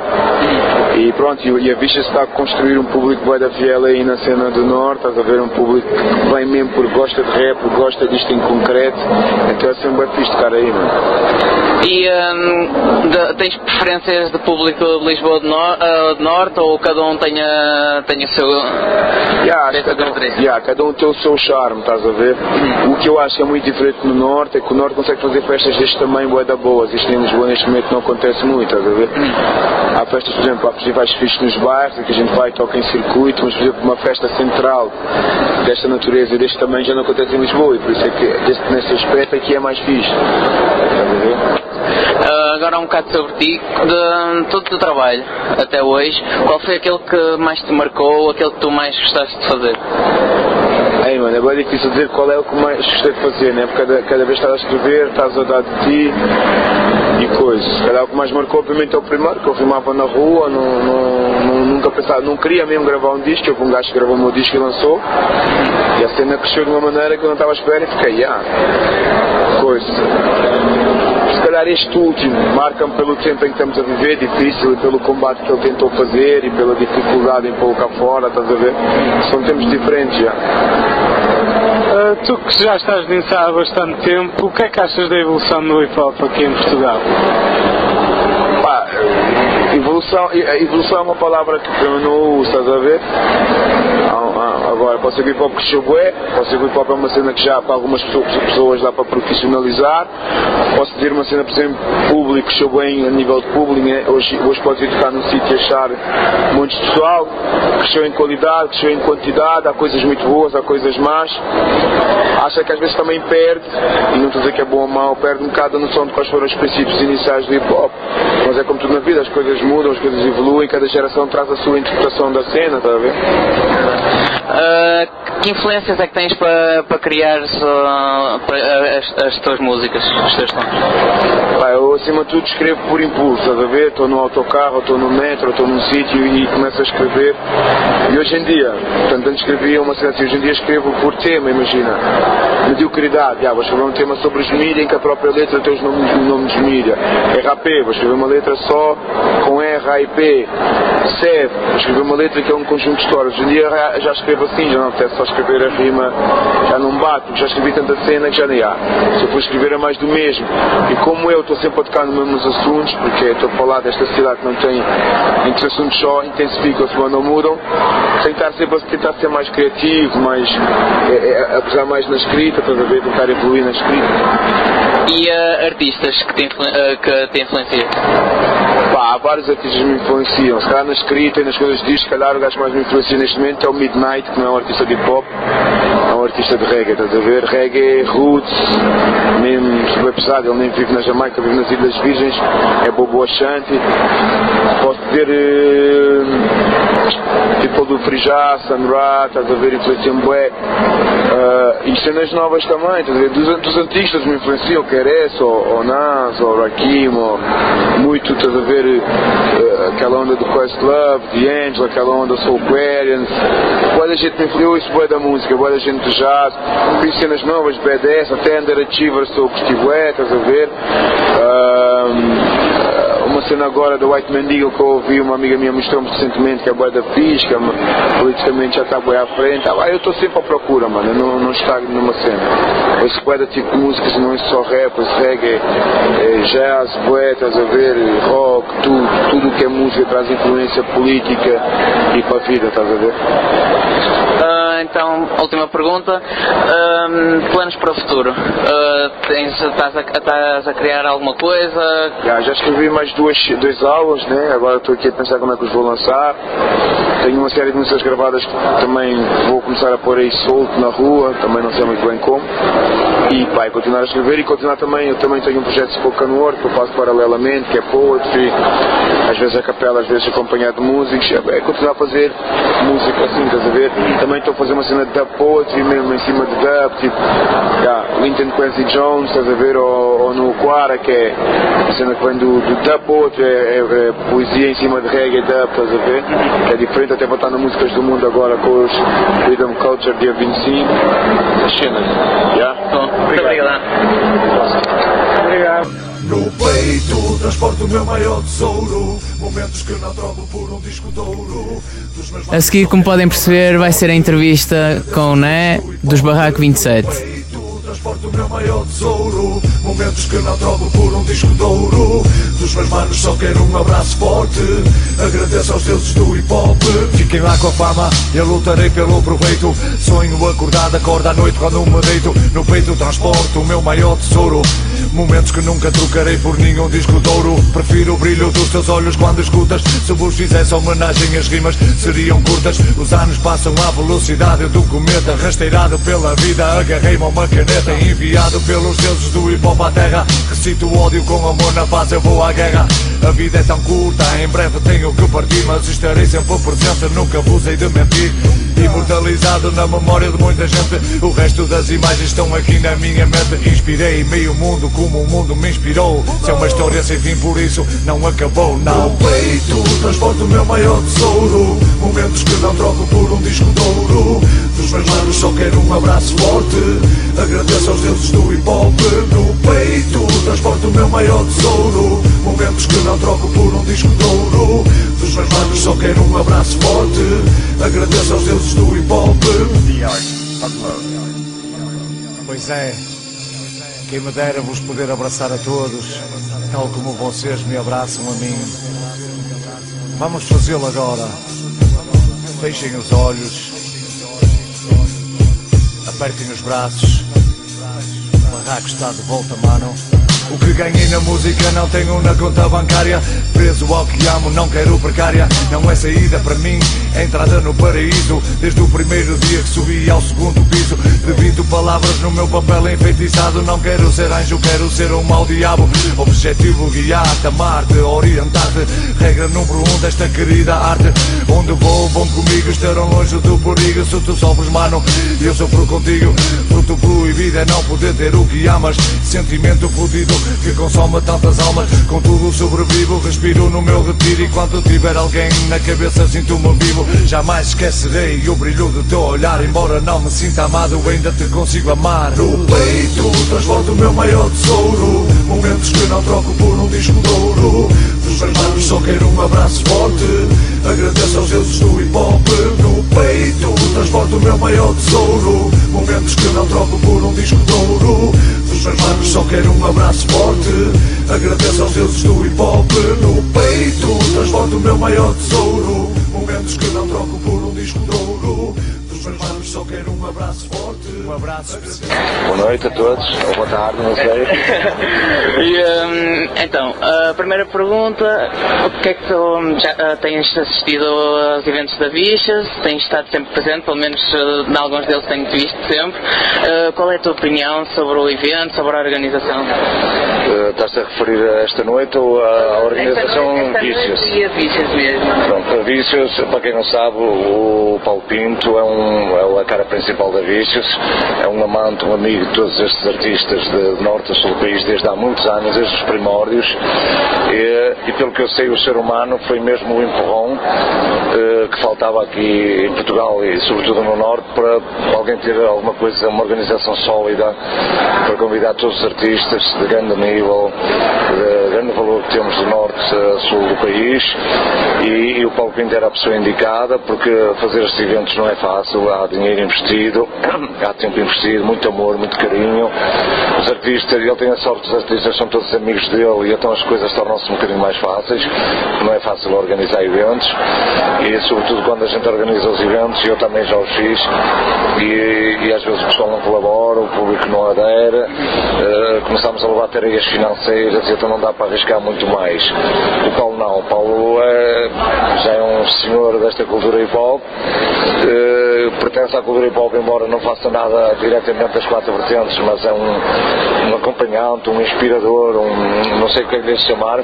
S13: E pronto, e, a Vicha está a construir um público bué da fiel aí na cena do Norte, estás a ver? Um público que vem mesmo porque gosta de rap, porque gosta disto em concreto, então é sempre bué fixe tocar aí, mano.
S5: E hum, de- tens preferências de público de Lisboa do Nor- ah, de Norte ou cada um tenha, tenha o seu.
S13: Yeah, cada, um, yeah, cada um tem o seu charme, estás a ver? O que eu acho que é muito diferente no Norte é que o Norte consegue fazer festas deste tamanho bué da boas. Isto em Lisboa neste momento não acontece muito, estás a ver? Há festas, por exemplo, há festivais fixos nos bairros, que a gente vai e toca em circuito, mas por exemplo uma festa central desta natureza e deste tamanho já não acontece em Lisboa e por isso é que deste, nesse aspecto aqui é mais fixe. Estás a ver?
S5: Ah, agora um bocado sobre ti, de todo o teu trabalho até hoje, qual foi aquele que mais te marcou, aquele que tu mais gostaste de fazer?
S13: Ei, mano, é bem difícil dizer qual é o que mais gostei de fazer, né? Porque cada, cada vez estás a escrever, estás a dar de ti e coisas. Se calhar o que mais marcou, obviamente, é o primeiro, que eu filmava na rua, não, nunca pensava, não queria mesmo gravar um disco, houve um gajo que gravou o meu disco e lançou, e a cena cresceu de uma maneira que eu não estava à espera e fiquei, ah, coisa. Calhar este último marca-me pelo tempo em que estamos a viver, difícil, e pelo combate que ele tentou fazer e pela dificuldade em pô-lo cá fora, estás a ver? São tempos diferentes já.
S1: Ah, tu que já estás nisso há bastante tempo, o que é que achas da evolução do hip hop aqui em Portugal?
S13: Pá, evolução, evolução é uma palavra que eu não uso, estás a ver? Agora, pode ser que o hip hop cresceu bué, pode ser que o hip hop é uma cena que já para algumas pessoas, dá para profissionalizar, posso dizer uma cena, por exemplo, público, bem a nível de público, né? hoje, hoje podes ir tocar num sítio e achar muito pessoal, cresceu em qualidade, cresceu em quantidade, há coisas muito boas, há coisas más, acha que às vezes também perde, e não estou a dizer que é bom ou mau, perde um bocado a noção de quais foram os princípios iniciais do hip hop. Mas é como tudo na vida, as coisas mudam, as coisas evoluem, cada geração traz a sua interpretação da cena, está a ver?
S5: Ah, que influências é que tens para, para criar para, ah, as, as tuas músicas, os teus sons?
S13: Eu acima de tudo escrevo por impulso, estás a ver? Estou no autocarro, estou no metro, estou num sítio e começo a escrever. E hoje em dia, portanto, antes escrevia uma cena assim, hoje em dia escrevo por tema, imagina. Mediocridade, já, vou escrever um tema sobre os mídia em que a própria letra tem os nomes, o nome dos mídia. RAP, vou escrever uma letra só com R, A e P. SEV, vou escrever uma letra que é um conjunto de histórias. Hoje em dia já- já escrevo assim, já não apetece só escrever a rima, já não bate, já escrevi tanta cena que já nem há. Se eu for escrever é mais do mesmo. E como eu estou sempre a tocar nos mesmos assuntos, porque estou a falar desta cidade que não tem, em que os assuntos só intensificam-se ou não mudam, tentar sempre tentar ser mais criativo, mais, é, é, apesar mais na escrita, estás a ver, tentar evoluir na escrita.
S5: E ah, artistas que te, ah, que te influenciam?
S13: Pá, há vários artistas que me influenciam, se calhar na escrita e nas coisas disto, se calhar o gajo mais me influencia neste momento é o Midnight, que não é um artista de hip hop, é um artista de reggae, estás a ver? Reggae, roots, mesmo super pesado, ele nem vive na Jamaica, vive nas Ilhas Virgens, é Bobo Ashanti. Posso dizer. Tipo do Frijá, Sunra, estás a ver, influenciam bué. Ah, e cenas novas também, estás a ver, dos, dos antigos todos me influenciam, quer esse, ou, ou Nas, ou Rakim, ou muito, estás a ver, eh, aquela onda do Questlove, The Angel, aquela onda Soul Aquarians. Boa da gente me influiu isso, boa da música, boa da gente de jazz. Fiz cenas novas, BDS, até Underachievers, sou curti bué, estás a ver. Uma cena agora do White Mendigo que eu ouvi, uma amiga minha mostrou-me recentemente que é boa da Fisca, politicamente já está bem à frente. Ah, eu estou sempre à procura, mano, eu não, não numa cena. Bué da tipo músicas, não é só rap, é reggae, é jazz, bué, estás a ver, rock, tudo, tudo que é música traz influência política e para a vida, estás a ver?
S5: Então, última pergunta. Ahm, planos para o futuro? Ah, tens, estás, a, estás a criar alguma coisa?
S13: Já, já escrevi mais duas, dois álbuns, né? agora estou aqui a pensar como é que os vou lançar. Tenho uma série de músicas gravadas que também vou começar a pôr aí solto na rua, também não sei muito bem como. E e continuar a escrever e continuar também, eu também tenho um projeto de spoken word que eu faço paralelamente, que é poetry, às vezes a capela, às vezes acompanhado de músicos, é, é continuar a fazer música assim, estás a ver? Também estou a fazer uma cena de dub poetry mesmo em cima de dub, tipo, yeah, Linton Quincy Jones, estás a ver? Ou, ou no Quara, que é a cena que vem do, do dub poetry, é, é- é poesia em cima de reggae dub, estás a ver? Que é diferente, até vou estar no Músicas do Mundo agora com os Rhythm Culture dia 25, as cenas, yeah?
S5: Muito obrigado.
S1: Obrigado.
S14: No peito transporto o meu maior tesouro. Momentos que não troco por um disco de ouro.
S2: A seguir, como podem perceber, vai ser a entrevista com o Né dos Barraco 27.
S14: Transporto o meu maior tesouro. Momentos que não troco por um disco de ouro. Dos meus manos só quero um abraço forte. Agradeço aos deuses do hip hop. Fiquem lá com a fama, eu lutarei pelo proveito. Sonho acordado, acordo à noite quando me deito. No peito transporto o meu maior tesouro. Momentos que nunca trocarei por nenhum disco de ouro. Prefiro o brilho dos teus olhos quando escutas. Se vos fizesse homenagem as rimas seriam curtas. Os anos passam à velocidade do cometa Rasteirado pela vida. Agarrei-me a uma caneta Enviado pelos deuses do hip hop à terra. Recito ódio com amor na paz eu vou à guerra. A vida é tão curta, em breve tenho que partir Mas estarei sempre presente, nunca hei de mentir. Imortalizado na memória de muita gente O resto das imagens estão aqui na minha mente. Inspirei meio mundo como o mundo me inspirou. Se é uma história sem fim, por isso não acabou, não. No peito transporto o meu maior tesouro. Momentos que não troco por um disco de ouro. Dos meus manos só quero um abraço forte. Agradeço aos deuses do hip hop No peito. Transporto o meu maior tesouro. Momentos que não troco por um disco de ouro. Dos meus manos só quero um abraço forte. Agradeço aos deuses do hip hop
S15: Pois é, quem me dera vos poder abraçar a todos, tal como vocês me abraçam a mim. Vamos fazê-lo agora. Fechem os olhos, apertem os braços. O barraco está de volta, mano.
S14: O que ganhei na música não tenho na conta bancária. Preso ao que amo, não quero precária. Não é saída para mim, é entrada no paraíso. Desde o primeiro dia que subi ao segundo piso Debito palavras no meu papel enfeitiçado. Não quero ser anjo, quero ser um mau diabo. Objetivo guiar-te, amar-te, orientar-te. Regra número um desta querida arte. Onde vou, vão comigo, estarão longe do perigo. Se tu sofres, mano, eu sofro contigo. Fruto proibido é não poder ter o que amas. Sentimento fodido que consome tantas almas Contudo sobrevivo, respiro no meu retiro Enquanto tiver alguém na cabeça sinto-me vivo. Jamais esquecerei o brilho do teu olhar Embora não me sinta amado, ainda te consigo amar. No peito transporto o meu maior tesouro Momentos que não troco por um disco de ouro. Dos manos só quero um abraço forte Agradeço aos deuses do hip hop. No peito transporto o meu maior tesouro Momentos que não troco por um disco de ouro Só quero um abraço forte. Agradeço aos deuses do hip hop No peito. Transporto o meu maior tesouro. Momentos que não troco por um disco de manos só quero um abraço forte.
S15: Um abraço especial.
S16: Boa noite a todos, ou boa tarde, não sei.
S5: E, hum, então, a primeira pergunta, o que é que tu já ah, tens assistido aos eventos da Bichas, tens estado sempre presente, pelo menos ah, em alguns deles tenho-te visto sempre. Ah, qual é a tua opinião sobre o evento, sobre a organização?
S16: Eh, Estás-te a referir a esta noite ou à organização
S5: Esta noite- esta
S16: Vícios?
S5: noite E a mesmo.
S16: Pronto, a Vícios, para quem não sabe, o Paulo Pinto é, um, é a cara principal da Vícios, é um amante, um amigo de todos estes artistas de norte a sul do país desde há muitos anos, desde os primórdios, e, e pelo que eu sei, o ser humano foi mesmo o empurrão eh, que faltava aqui em Portugal e sobretudo no norte para alguém ter alguma coisa, uma organização sólida para convidar todos os artistas de grande nível, temos do norte a sul do país e, e o Paulo Pinto era a pessoa indicada porque fazer estes eventos não é fácil, há dinheiro investido, há tempo investido, muito amor, muito carinho. Os artistas, ele tem a sorte, os artistas são todos amigos dele e então as coisas tornam-se um bocadinho mais fáceis, não é fácil organizar eventos e sobretudo quando a gente organiza os eventos, eu também já os fiz e, e às vezes o pessoal não colabora, o público não adere, eh, começamos a levar tareias financeiras e então não dá para arriscar muito mais. O Paulo não, o Paulo é, já é um senhor desta cultura hip hop, eh, pertence à cultura hip hop embora não faça nada diretamente das quatro vertentes, mas é um, um acompanhante, um inspirador, um, não sei o que é lhe chamar,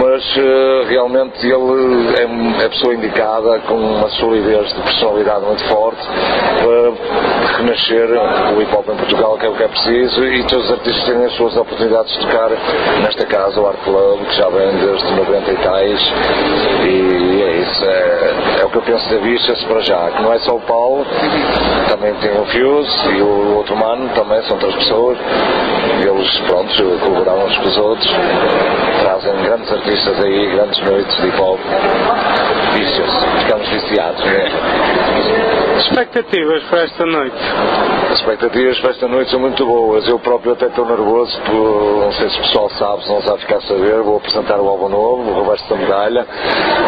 S16: mas eh, realmente ele é um- é a pessoa indicada com uma solidez de personalidade muito forte para renascer o hip hop em Portugal, que é o que é preciso, e todos os artistas têm as suas oportunidades de tocar nesta casa, o Art Club, que já vem desde 90 e tais, e é isso, é, é o que eu penso da Bichas para já, que não é só o Paulo, também tem o Fuse e o outro mano, também são três pessoas, eles, pronto, colaboram uns com os outros, trazem grandes artistas aí, grandes noites de hip hop, Bichas, ficamos viciados, né?
S1: Expectativas para esta noite?
S16: As expectativas para esta noite são muito boas. Eu próprio até estou nervoso, por, não sei se o pessoal sabe, se não sabe ficar a saber. Vou apresentar o álbum novo, o Reverso da Medalha,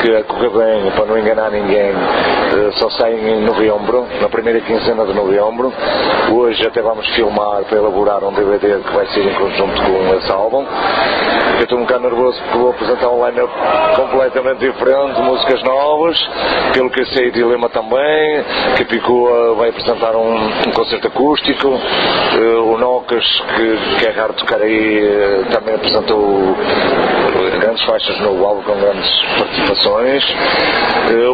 S16: que a correr bem, para não enganar ninguém, eh, só sai em novembro, na primeira quinzena de novembro. Hoje até vamos filmar para elaborar um DVD que vai ser em conjunto com esse álbum. Eu estou um bocado nervoso porque vou apresentar um line-up completamente diferente, músicas novas, pelo que eu sei, Dilema também, que a vai apresentar um, um concerto acústico, eh, o Nocas, que, que é raro tocar aí, eh, também apresentou eh, grandes faixas no álbum com grandes participações.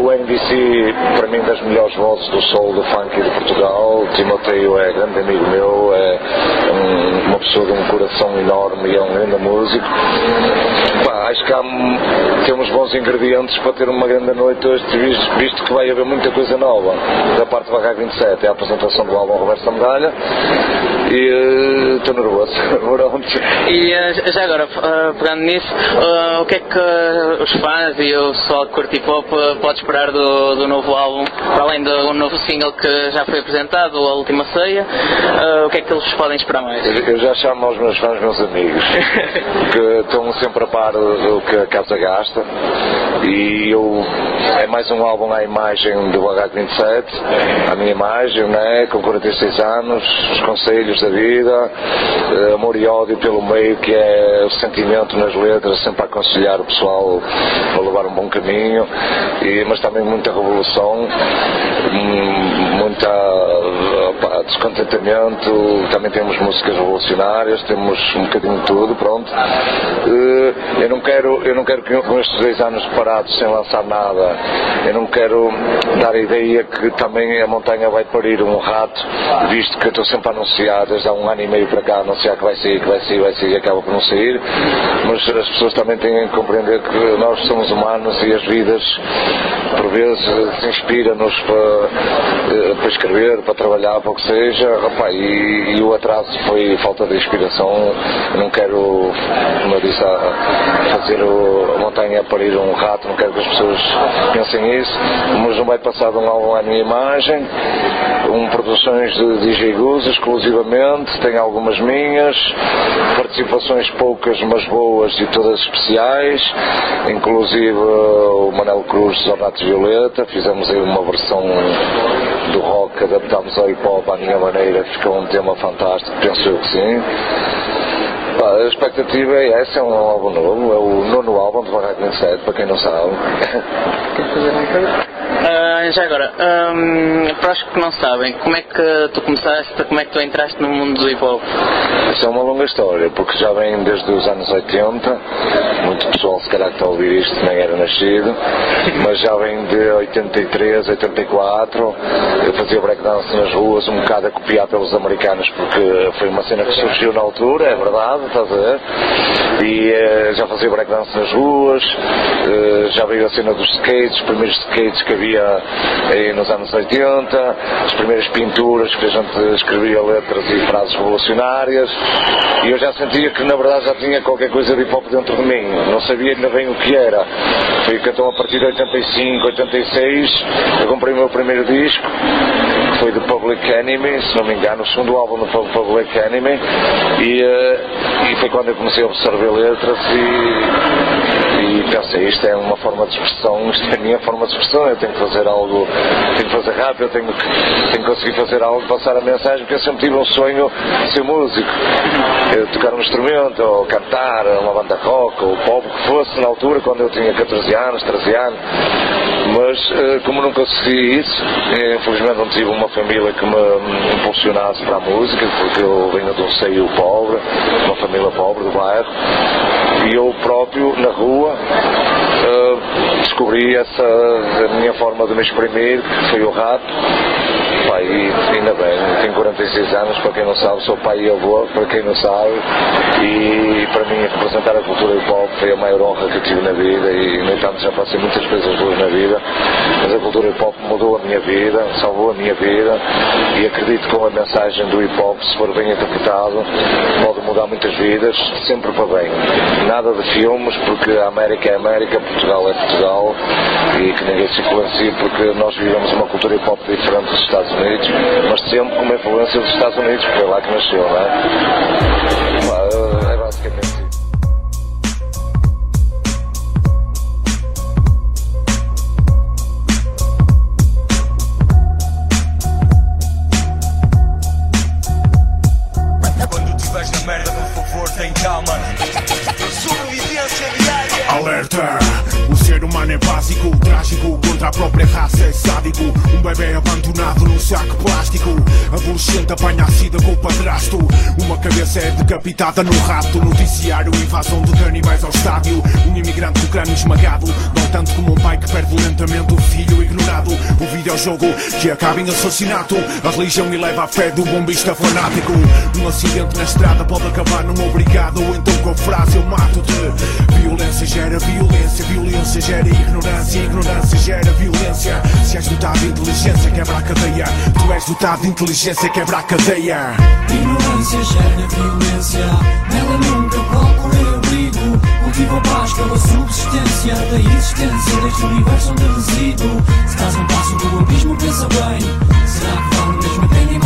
S16: O NBC, para mim, das melhores vozes do soul, do funk e de Portugal. Timoteo é grande amigo meu, é um- uma pessoa de um coração enorme e é um grande músico. Acho que há, temos bons ingredientes para ter uma grande noite hoje, visto, visto que vai haver muita coisa nova. Da parte do Barraco 27 é a apresentação do álbum Roberto da Medalha e eh, estou nervoso. Pronto.
S5: E eh, já agora, eh, pegando nisso, eh, o que é que eh, os fãs e o pessoal que curte hip hop eh, pode esperar do, do novo álbum, para além do novo single que já foi apresentado, A Última Ceia, eh, o que é que eles podem esperar mais?
S16: Eu já chamo aos meus fãs meus amigos, que estão sempre a par do que a casa gasta e eu é mais um álbum à imagem do Barraco 27, a minha imagem, né, com 46 anos, os conselhos da vida, eh, amor e ódio pelo meio, que é o sentimento nas letras, sempre a aconselhar o pessoal a levar um bom caminho, e, mas também muita revolução, hum, muita pá, descontentamento, também temos músicas revolucionárias, temos um bocadinho de tudo, pronto. Eh, Eu não quero, eu não quero que com estes dois anos parados sem lançar nada, eu não quero dar a ideia que também a montanha vai parir um rato, visto que eu estou sempre a anunciar, desde há um ano e meio para cá, a anunciar que vai sair, que vai sair, vai sair e acaba por não sair, mas as pessoas também têm que compreender que nós somos humanos e as vidas, por vezes, se inspiram-nos para, eh, para escrever, para trabalhar, para o que seja, Opa, e, e o atraso foi falta de inspiração. Não quero, como eu disse, a- fazer o- a montanha parir um rato, não quero que as pessoas pensem isso, mas não vai passar de um álbum à minha imagem, um, produções de DJ Guz exclusivamente, tem algumas minhas, participações poucas mas boas e todas especiais, inclusive o Manel Cruz dos Ornatos Violeta, fizemos aí uma versão do rock, adaptámos ao hip hop à minha maneira, ficou um tema fantástico, penso eu que sim. A expectativa é essa, é um álbum novo, é o nono álbum de Barraco 27, para quem não sabe.
S5: Ah, já agora, hum, para os que não sabem, como é que tu começaste, como é que tu entraste no mundo do hip hop?
S16: Isso é uma longa história, porque já vem desde os anos 80, muito pessoal se calhar que está a ouvir isto nem era nascido, mas já vem de 83, 84, eu fazia breakdance nas ruas, um bocado a copiar pelos americanos, porque foi uma cena que surgiu na altura, é verdade, ver? E eh, já fazia breakdance nas ruas, eh, já veio a cena dos skates, os primeiros skates que havia aí nos anos 80, as primeiras pinturas que a gente escrevia letras e frases revolucionárias, e eu já sentia que na verdade já tinha qualquer coisa de hip hop dentro de mim, não sabia ainda bem o que era. Foi que então a partir de 85, 86, eu comprei o meu primeiro disco, foi do Public Enemy, se não me engano, o segundo álbum do Public Enemy, e, eh, e foi quando eu comecei a absorver letras e, e pensei, isto é uma forma de expressão, isto é a minha forma de expressão, eu tenho que fazer algo, tenho que fazer rápido, tenho que, tenho que conseguir fazer algo, passar a mensagem, porque eu sempre tive um sonho de ser músico, Eu tocar um instrumento, ou cantar, uma banda rock, ou pop, que fosse na altura, quando eu tinha 14 anos, 13 anos, mas eh, como não consegui isso, eh, infelizmente não tive uma família que me impulsionasse para a música, porque eu venho de um seio pobre, uma família pobre do bairro, e eu próprio, na rua, eh, descobri essa minha forma de me exprimir, que foi o rap. E ainda bem, tenho 46 anos, para quem não sabe, sou pai e avô, para quem não sabe, e para mim representar a cultura hip hop foi a maior honra que tive na vida e no entanto já passei muitas coisas boas na vida, mas a cultura hip hop mudou a minha vida, salvou a minha vida e acredito que com a mensagem do hip hop, se for bem interpretado, pode mudar muitas vidas, sempre para bem. Nada de filmes, porque a América é América, Portugal é Portugal e que ninguém se influencie porque nós vivemos uma cultura hip hop diferente dos Estados Unidos, mas sempre com uma influência dos Estados Unidos, porque foi lá que nasceu, não é? É basicamente isso.
S14: Quando tiveres na merda, por favor, tem calma. Sobrevivência diária.
S11: Alerta! O ser humano é básico, trágico, contra a própria raça é sádico. Um bebê abandonado num saco plástico. Adolescente apanha a sida com o padrasto. Uma cabeça é decapitada no rato. Noticiário, invasão de canibais ao estádio. Um imigrante com o crânio esmagado. Não tanto como um pai que perde lentamente o filho ignorado. O videojogo que acaba em assassinato. A religião eleva a fé do bombista fanático. Um acidente na estrada pode acabar num obrigado. Ou então com a frase eu mato-te. Violência gera violência, violência gera ignorância, ignorância gera violência. Se és dotado de inteligência, quebra a cadeia. Tu és dotado de inteligência, quebra a cadeia.
S17: Ignorância gera violência, nela nunca procurei abrigo. Cultiva a paz pela subsistência da existência deste universo onde resido. Se estás um passo do abismo, pensa bem. Será que vale mesmo a pena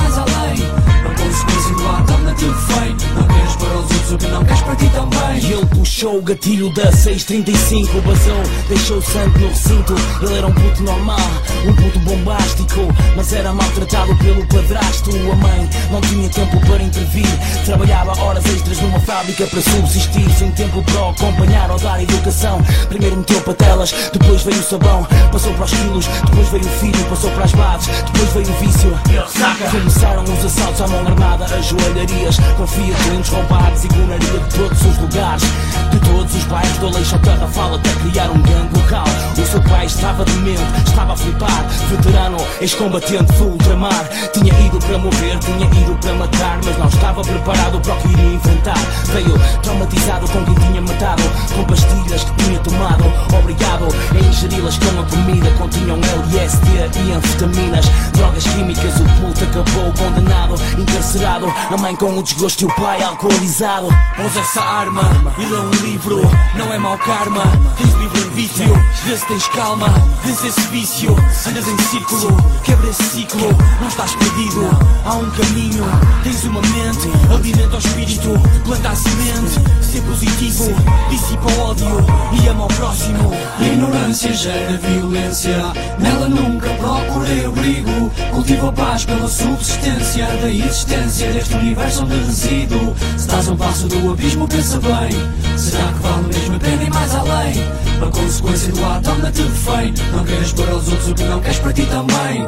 S17: anda-te feito. Não queres para os outros o que não queres para ti também.
S18: E ele puxou o gatilho da 635 Basou, deixou sangue no recinto. Ele era um puto normal, um puto bombástico. Mas era maltratado pelo padrasto. A mãe não tinha tempo para intervir. Trabalhava horas extras numa fábrica para subsistir. Sem tempo para acompanhar ou dar educação. Primeiro meteu patelas, depois veio o sabão. Passou para os quilos, depois veio o filho. Passou para as bases, depois veio o vício. Começaram os assaltos à mão armada. As joalharias, confia clientes roubados E gunaria de todos os lugares. De todos os bairros do Leixo ao Tarrafal Até criar um gangue local. O seu pai estava demente, estava a flipar. Veterano, ex-combatente do ultramar. Tinha ido para morrer, tinha ido para matar Mas não estava preparado para o que iria enfrentar. Veio traumatizado com quem tinha matado Com pastilhas que tinha tomado. Obrigado a ingeri-las com a comida Continham LSD e anfetaminas. Drogas químicas, o puto acabou condenado Encarcerado, a mãe com o desgosto e o pai alcoolizado
S17: Usa essa arma e lê um livro, não é mau karma. Tens livre vício, vê se tens calma. Vence esse vício, andas em círculo, quebra esse ciclo. Não estás perdido,
S18: há um caminho. Tens uma mente, alimenta o espírito, planta a semente, ser positivo, dissipa o ódio e ama o próximo.
S17: A ignorância gera violência, nela nunca procurei abrigo. Cultiva a paz pela subsistência da existência deste universo Se estás a um passo do abismo, pensa bem: será que vale mesmo a pena ir mais além? A consequência do ato anda-te refém. Não queres para os outros o que não queres para ti também.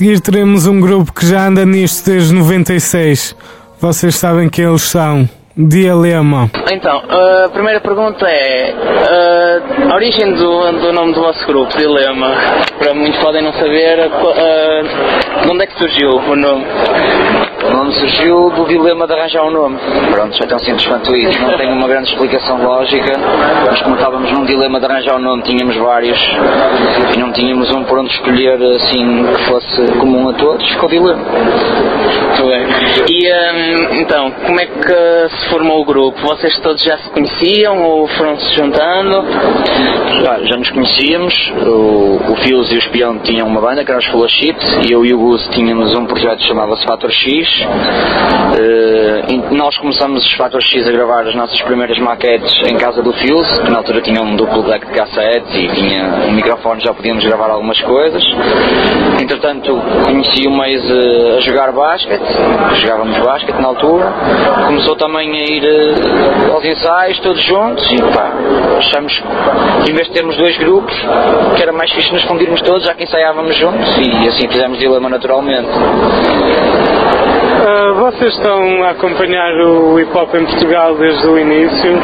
S1: Seguir teremos um grupo que já anda nisto desde 96. Vocês sabem quem eles são. Dilema.
S5: Então, a primeira pergunta é a origem do, do nome do vosso grupo, Dilema. Para muitos podem não saber, de onde é que surgiu o nome?
S19: O nome surgiu do dilema de arranjar um nome. Pronto, é tão simples quanto isso. Não tem uma grande explicação lógica, mas como estávamos num dilema de arranjar um nome, tínhamos vários e não tínhamos um por onde escolher assim que fosse comum a todos, ficou dilema.
S5: Muito bem. E um, então, como é que se formou o grupo? Vocês todos já se conheciam ou foram-se juntando?
S19: Já, já nos conhecíamos, o, o Fios e o Espião tinham uma banda que era os Fellowship e eu e o Gus tínhamos um projeto que chamava-se Fator X. Eh, nós começamos os Fator X a gravar as nossas primeiras maquetes em casa do Fios, que na altura tinha um duplo deck de cassetes e tinha um microfone, já podíamos gravar algumas coisas. Entretanto, conheci o Meis eh, a jogar basquete, jogávamos basquete na altura. Começou também a ir eh, aos ensaios todos juntos e pá, achamos que em vez de termos dois grupos, que era mais fixe nos fundirmos todos, já que ensaiávamos juntos e assim fizemos dilema naturalmente.
S1: Ah, vocês estão a acompanhar o hip hop em Portugal desde o início,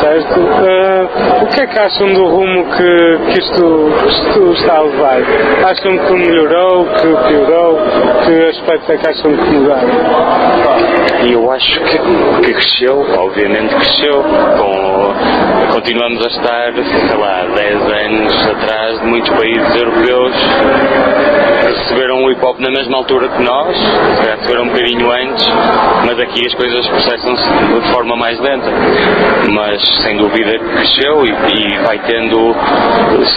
S1: certo? Ah, o que é que acham do rumo que, que isto, isto está a levar? Acham que melhorou, que piorou? Que aspectos é que acham que mudaram?
S20: Eu acho que, que cresceu, obviamente cresceu. Com, continuamos a estar, sei lá, 10 anos atrás de muitos países europeus receberam o hip hop na mesma altura que nós, se calhar receberam um bocadinho antes, mas aqui as coisas processam-se de forma mais lenta. Mas sem dúvida cresceu e, e vai tendo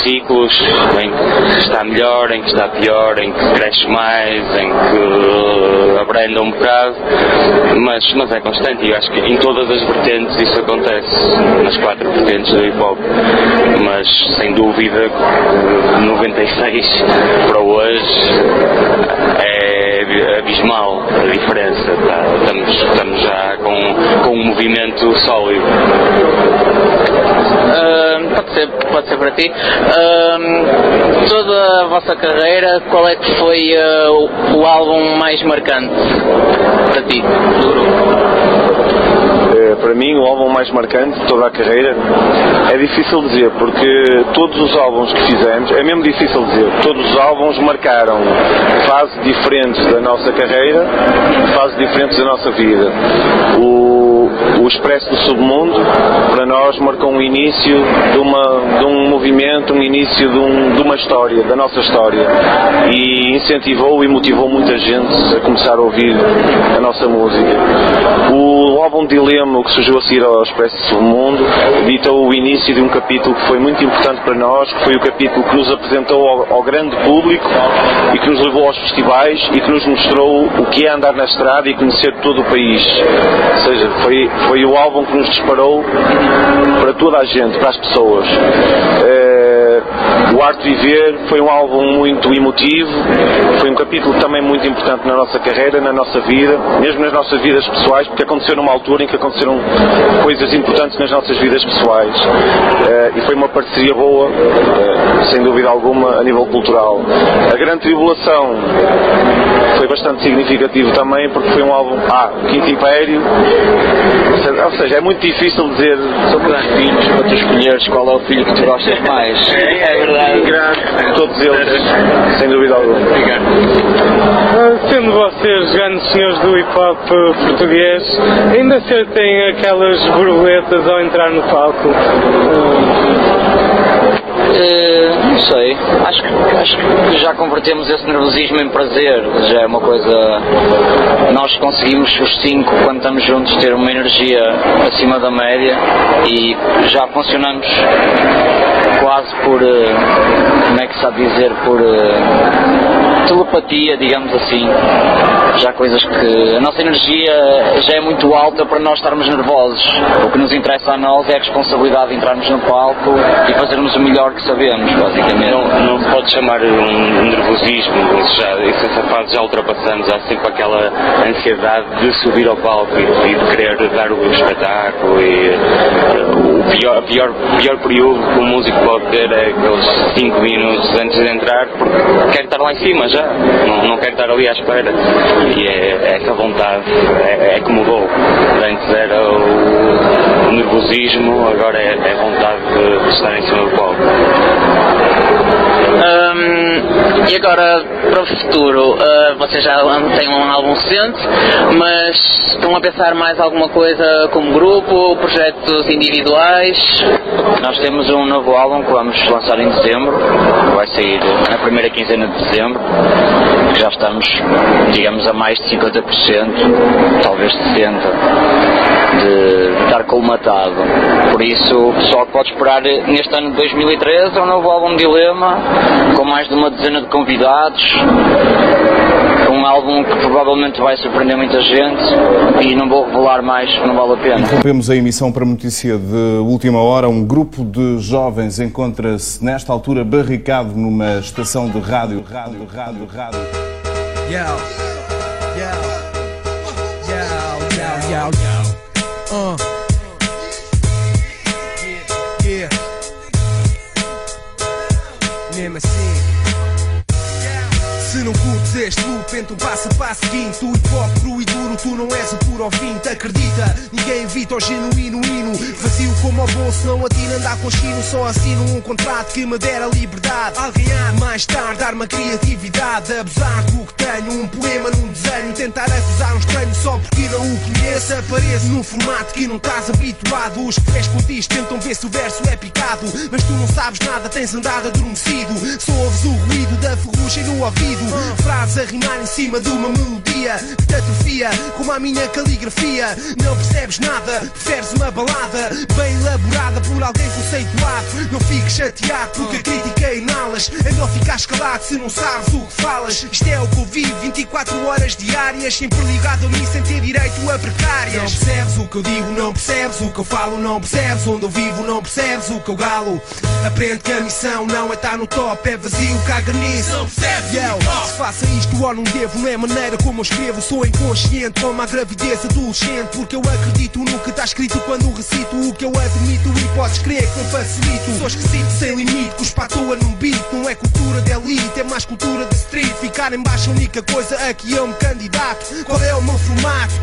S20: ciclos em que está melhor, em que está pior, em que cresce mais, em que abranda um bocado, mas, mas é constante e acho que em todas as vertentes isso acontece, nas quatro vertentes do hip hop. Mas sem dúvida, de 96 para hoje é abismal a diferença. tá? Estamos, estamos já com, com um movimento sólido.
S5: Ah, pode, ser, pode ser para ti. Ah, toda a vossa carreira, qual é que foi ah, o, o álbum mais marcante para ti
S21: para mim, o álbum mais marcante de toda a carreira é difícil dizer, porque todos os álbuns que fizemos, é mesmo difícil dizer, todos os álbuns marcaram fases diferentes da nossa carreira, fases diferentes da nossa vida. O, o Expresso do Submundo, para nós, marcou um início de, uma, de um movimento, um início de, um- de uma história, da nossa história. E incentivou e motivou muita gente a começar a ouvir a nossa música. O álbum Dilema, que surgiu a seguir ao Expresso do Mundo, ditou o início de um capítulo que foi muito importante para nós, que foi o capítulo que nos apresentou ao, ao grande público e que nos levou aos festivais e que nos mostrou o que é andar na estrada e conhecer todo o país. Ou seja, foi, foi o álbum que nos disparou para toda a gente, para as pessoas. Eh, o Arte Viver foi um álbum muito emotivo, foi um capítulo também muito importante na nossa carreira, na nossa vida, mesmo nas nossas vidas pessoais, porque aconteceu numa altura em que aconteceram coisas importantes nas nossas vidas pessoais. Eh, e foi uma parceria boa, eh, sem dúvida alguma, a nível cultural. A Grande Tribulação foi bastante significativo também, porque foi um álbum. Ah, Quinto Império. Ou seja, é muito difícil dizer.
S19: São tantos filhos para tu escolheres qual é o filho que tu gostas mais. É verdade.
S21: Todos eles, sem dúvida alguma.
S1: Ah, Sendo vocês grandes senhores do hip hop português, ainda sentem aquelas borboletas ao entrar no palco?
S19: Eh, não sei, acho que, acho que já convertemos esse nervosismo em prazer, já é uma coisa. Nós conseguimos os cinco, quando estamos juntos, ter uma energia acima da média e já funcionamos quase por. eh, como é que de dizer? Por. eh, telepatia, digamos assim. Já coisas que. A nossa energia já é muito alta para nós estarmos nervosos. O que nos interessa a nós é a responsabilidade de entrarmos no palco e fazermos o melhor que sabemos, basicamente.
S20: Não, não pode chamar um nervosismo, isso já, isso, essa fase já ultrapassamos, há sempre aquela ansiedade de subir ao palco e, e de querer dar o espetáculo e eh, o pior, pior, pior período que um músico pode ter é aqueles 5 minutos antes de entrar porque quer estar lá em cima já, não, não quer estar ali à espera e é, essa vontade é, é que mudou. Antes era o, o nervosismo, agora é, é vontade de, de estar em cima do palco.
S5: Hum, e agora, para o futuro, ah, vocês já têm um álbum recente, mas estão a pensar mais alguma coisa como grupo, projetos individuais?
S19: Nós temos um novo álbum que vamos lançar em dezembro, vai sair na primeira quinzena de dezembro, já estamos, digamos, a mais de 50%, talvez 60%, de estar colmatado. Por isso, o pessoal pode esperar neste ano de 2013 um novo álbum Dilema, com mais de uma dezena de convidados, um álbum que provavelmente vai surpreender muita gente e não vou revelar mais, não vale a pena.
S22: Interrompemos a emissão para notícia de última hora. Um grupo de jovens encontra-se nesta altura barricado numa estação de rádio. Rádio, rádio, rádio.
S23: Yo, yo, yo, loop, então passa para a seguinte O hip e duro, tu não és o puro ouvinte Acredita, ninguém evita o genuíno hino. Vazio como o bolso, não atira andar com chino Só assino um contrato que me dera liberdade. Alguém de mais tarde dar-me a criatividade. Abusar do que tenho, um poema num desenho. Tentar acusar um estranho só porque não o conheço Apareço num formato que não estás habituado. Os que contigo tentam ver se o verso é picado Mas tu não sabes nada, tens andado adormecido. Só ouves o ruído da ferrugem no ouvido Frases a rimar em cima de uma melodia Que te atrofia, como a minha caligrafia. Não percebes nada, preferes uma balada Bem elaborada por alguém conceituado. Não fiques chateado porque a crítica inalas É melhor ficar escalado se não sabes o que falas. Isto é o que eu vivo 24 horas diárias Sempre ligado a mim sem ter direito a precárias. Não percebes o que eu digo, não percebes o que eu falo Não percebes onde eu vivo, não percebes o que eu galo. Aprende que a missão não é estar no top É vazio, caga nisso. Não percebes Yo, se faça isto ou não devo Não é maneira como eu escrevo. Sou inconsciente como a gravidez adolescente Porque eu acredito no que está escrito Quando recito o que eu admito E podes crer que não facilito. Sou esquisito sem limite Cuspa à toa num beat. Não é cultura de elite É mais cultura de street. Ficar em baixo a única coisa a que eu me candidato. Qual é o meu formato?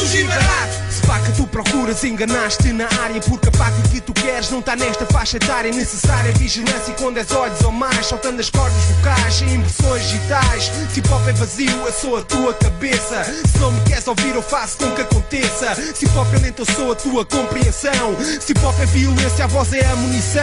S23: Se pá que tu procuras, enganaste na área Porque a pá que tu queres não está nesta faixa etária. Necessária vigilância com 10 olhos ou mais Saltando as cordas vocais em impressões digitais. Se hip hop é vazio, eu sou a tua cabeça. Se não me queres ouvir, eu faço com que aconteça. Se hip hop é lento, eu sou a tua compreensão. Se hip hop é violência, a voz é a munição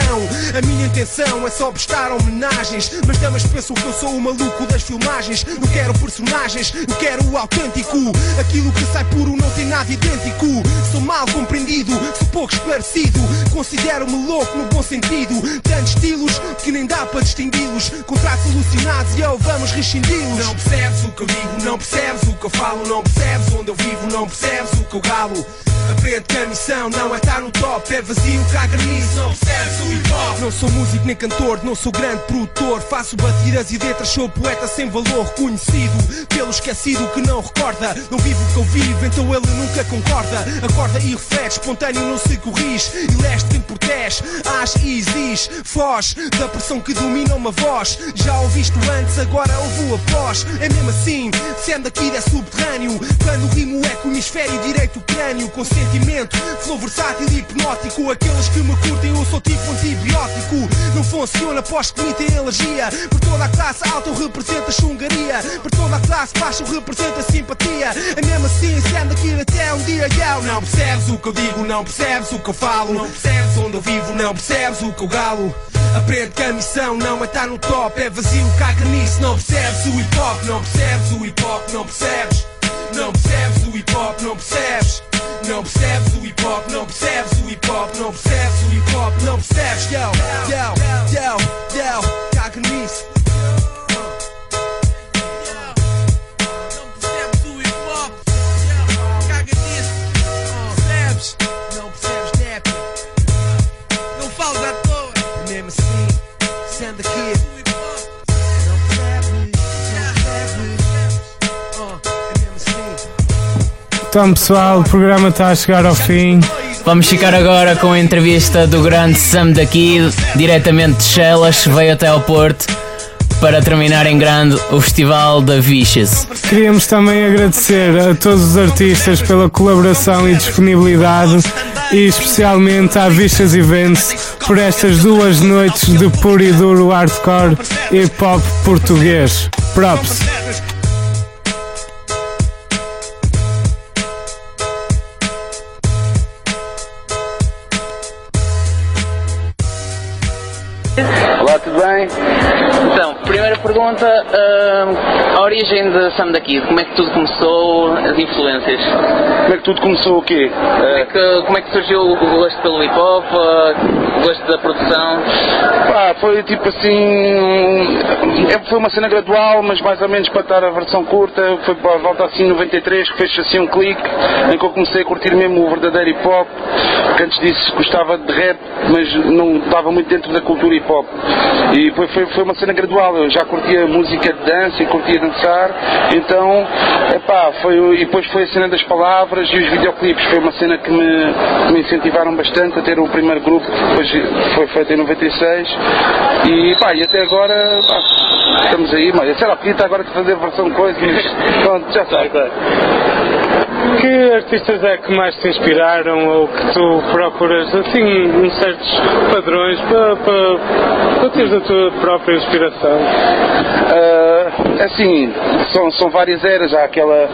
S23: A minha intenção é só prestar homenagens Mas damas pensam que eu sou o maluco das filmagens. Não quero personagens, eu quero o autêntico. Aquilo que sai puro não tem nada idêntico Sou mal compreendido, sou pouco esclarecido. Considero-me louco no bom sentido. Tantos estilos que nem dá para distingui-los. Contratos alucinados e eu vamos rescindi-los. Não percebes o que eu digo, não percebes o que eu falo Não percebes onde eu vivo, não percebes o que eu galo. Aprende que a missão não é estar no top É vazio, caga nisso, não percebes o hip hop? Não sou músico nem cantor, não sou grande produtor. Faço batidas e letras, sou poeta sem valor Reconhecido pelo esquecido que não recorda. Não vivo o que eu vivo, então ele nunca concorda. Acorda e reflete, espontâneo não se corrige E leste tem 10, age e exige Foge da pressão que domina uma voz. Já ouviste antes, agora ouvo após. É mesmo assim, sendo aqui é subterrâneo. Quando rimo é com o hemisfério direito crânio Com sentimento, flow versátil e hipnótico. Aqueles que me curtem eu sou tipo antibiótico. Não funciona após que me têm alergia Por toda a classe alta eu represento a chungaria. Por toda a classe baixa eu represento a simpatia. É mesmo assim, sendo até um dia eu Não percebes o que eu digo, não percebes o que eu falo. Não percebes onde eu vivo, não percebes o que eu galo. Aprende que a missão não é estar no top É vazio, caga nisso, não percebes o hip hop Não percebes o hip hop, não percebes. Não percebes o hip hop, não percebes. Não percebes o hip hop, não percebes o hip hop, não percebes o hip hop, não percebes, yo, yo, yo, yo, nisso.
S1: Então pessoal, o programa está a chegar ao fim.
S2: Vamos ficar agora com a entrevista do grande Sam daqui, diretamente de Chelas, veio até ao Porto para terminar em grande o Festival da Viches.
S1: Queríamos também agradecer a todos os artistas pela colaboração e disponibilidade e especialmente à Vistas Events por estas duas noites de puro e duro hardcore e hip hop português. Props!
S5: Pergunta, hum, a origem de Sam da Kid, como é que tudo começou, as influências?
S24: Como é que tudo começou o quê?
S5: Como é que, como é que surgiu o gosto pelo hip hop, uh, o gosto da produção?
S24: Pá, foi tipo assim. um- é- Foi uma cena gradual, mas mais ou menos para estar a versão curta. Foi para volta assim 93 que fez assim um clique em que eu comecei a curtir mesmo o verdadeiro hip hop. Que antes disso gostava de rap, mas não estava muito dentro da cultura hip hop. E foi, foi, foi uma cena gradual. Eu já curtia música de dança e curtia dançar. Então, epá, foi, e depois foi a cena das palavras e os videoclipes. Foi uma cena que me, que me incentivaram bastante a ter o primeiro grupo, que depois foi feito em 96. E, pá, e até agora, pá, estamos aí, mas sei lá, agora a fazer a versão de coisa, mas pronto, já sai.
S1: Que artistas é que mais te inspiraram ou que tu procuras assim certos padrões para, para, para teres a tua própria inspiração?
S24: Ah, assim, são, são várias eras. Há aquela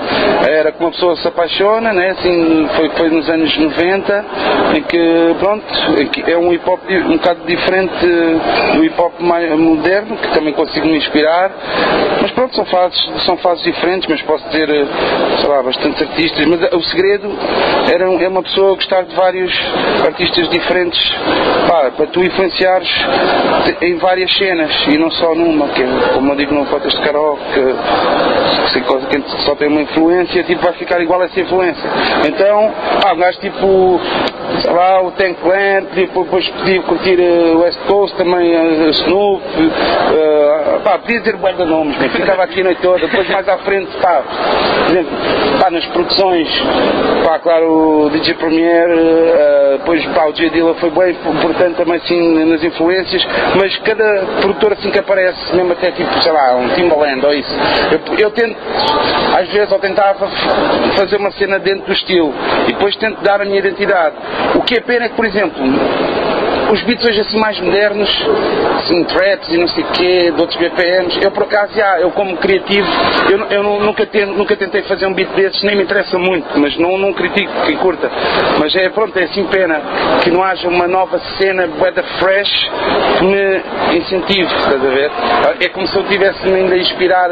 S24: era que uma pessoa se apaixona, né? assim, foi, foi nos anos 90, em que, pronto, é um hip hop um bocado diferente do hip hop mais moderno, que também consigo me inspirar. Mas pronto, são fases, são fases diferentes, mas posso ter, eh, sei lá, bastantes artistas. Mas eh, o segredo era, é uma pessoa gostar de vários artistas diferentes, pá, para tu influenciares em várias cenas e não só numa, que é, como eu digo no Potas de Que, se coisa que só tem uma influência, tipo, vai ficar igual a essa influência. Então, ah, um gajo tipo, sei lá, o Tank Clan, tipo, depois podia curtir eh, West Coast também, eh, Snoop, eh, pá, podia ter guarda nomes, mas ficava aqui a noite toda, depois mais à frente, pá, por exemplo, pá, nas produções, pá, claro, o DJ Premier, eh, depois pá, o J Dilla foi bem importante também assim nas influências, mas cada produtor assim que aparece, mesmo até tipo, sei lá, um Timbaland, ou isso. Eu, eu tento, às vezes, eu tentava fazer uma cena dentro do estilo e depois tento dar a minha identidade. O que é pena é que, por exemplo, os beats hoje assim mais modernos, assim, traps e não sei o quê, de outros BPMs, eu por acaso, já, eu como criativo, eu, eu nu- nunca, ten- nunca tentei fazer um beat desses, nem me interessa muito, mas não, não critico quem curta. Mas é pronto, é assim pena que não haja uma nova cena weather fresh que me incentive, estás a ver? É como se eu estivesse ainda a inspirar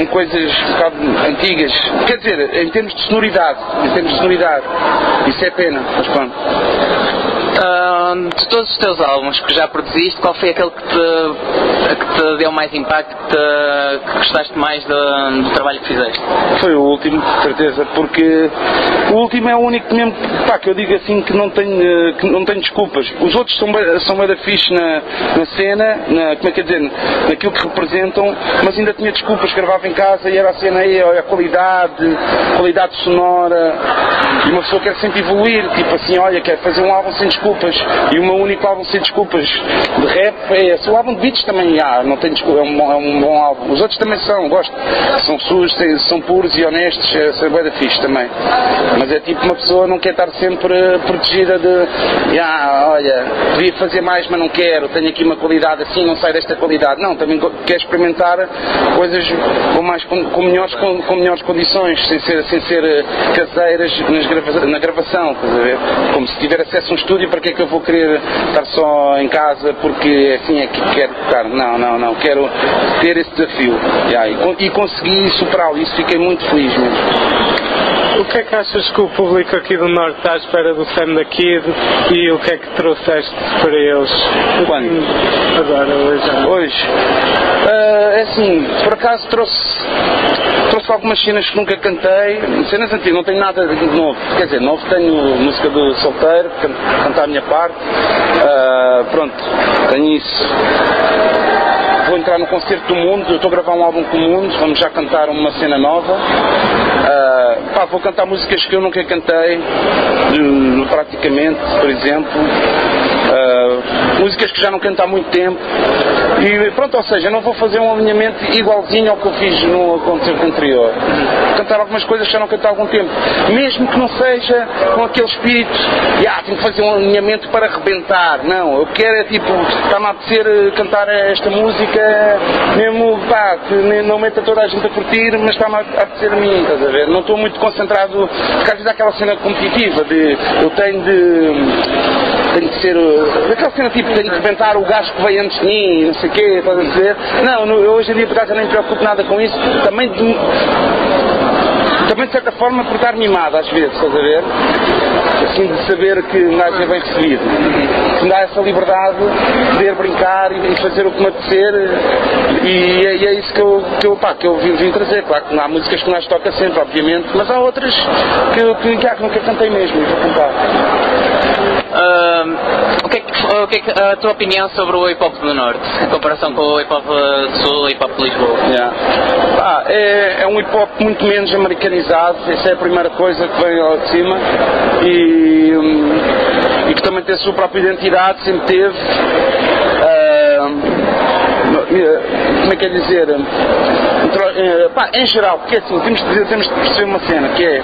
S24: em coisas um bocado antigas. Quer dizer, em termos de sonoridade, em termos de sonoridade. Isso é pena, mas pronto.
S5: De todos os teus álbuns que já produziste, qual foi aquele que te, que te deu mais impacto, que, te, que gostaste mais do, do trabalho que fizeste?
S24: Foi o último, certeza, porque o último é o único mesmo pá, que eu digo assim que não tenho, eh, que não tenho desculpas. Os outros são, são bem fixe na, na cena, na, como é que é dizer, naquilo que representam, mas ainda tinha desculpas, gravava em casa e era a cena aí, olha, a qualidade, qualidade sonora, e uma pessoa quer sempre evoluir, tipo assim, olha, quer fazer um álbum sem desculpas, e o meu único álbum sem desculpas de rap é esse. O álbum de beats também há, não tem é um, bom- é um bom álbum. Os outros também são, gosto, são sujos, são puros e honestos, é, são bué da fixe também. Mas é tipo uma pessoa não quer estar sempre protegida de, ah, olha, devia fazer mais, mas não quero, tenho aqui uma qualidade assim, não sai desta qualidade. Não, também quer experimentar coisas com, mais, com, com melhores, com, com melhores condições, sem ser, sem ser eh, caseiras nas grava- na gravação? Como se tiver acesso a um estúdio, para que é que eu vou querer estar só em casa porque assim é que quero tocar? Não, não, não, quero ter esse desafio. Yeah, e, e consegui superá-lo, isso fiquei muito feliz mesmo.
S1: O que é que achas que o público aqui do Norte está à espera do Sam da Kid e o que é que trouxeste para eles?
S24: Quando?
S1: Agora, hoje.
S24: Hoje. Ah, é assim, por acaso trouxe, trouxe algumas cenas que nunca cantei, cenas antigas, não tenho nada de novo. Quer dizer, novo tenho música do solteiro, can- cantar a minha parte. Ah, pronto, tenho isso. Vou entrar no concerto do mundo, eu estou a gravar um álbum com o mundo, vamos já cantar uma cena nova. Ah, pá, vou cantar músicas que eu nunca cantei, praticamente, por exemplo. Ah, músicas que já não canto há muito tempo. E pronto, ou seja, não vou fazer um alinhamento igualzinho ao que eu fiz no concerto anterior. Cantar algumas coisas que já não canto há algum tempo. Mesmo que não seja com aquele espírito, ah, tenho que fazer um alinhamento para arrebentar. Não, eu quero é tipo, está-me a apetecer eh, cantar esta música, mesmo pá, que não meta toda a gente a curtir, mas está-me a apetecer a mim, estás a ver? Não estou muito concentrado, porque às vezes há aquela cena competitiva de eu tenho de tenho de ser. uh, Aquela cena tipo, tenho de rebentar o gajo que veio antes de mim, não sei o quê, estás a dizer? Não, no- hoje em dia por acaso nem me preocupo nada com isso. Também de, também de certa forma por estar mimado às vezes, estás a ver? Assim de saber que um gajo é bem recebido. Que me dá essa liberdade de poder brincar e, fazer o que me apetecer e é, e é isso que eu, que eu, pá, que eu vim, vim trazer. Claro que há músicas que um gajo toca sempre, obviamente, mas há outras que, que, que, que nunca cantei mesmo e vou cantar.
S5: O, que é que, o que é que a tua opinião sobre o hip hop do Norte, em comparação com o hip hop do Sul e hip hop de Lisboa?
S24: Yeah. Ah, é, é um hip hop muito menos americanizado, essa é a primeira coisa que vem lá de cima e, hum, e que também tem a sua própria identidade, sempre teve. Ah, como é que é dizer? Eh, pá, em geral, porque assim, temos de, temos de perceber uma cena, que é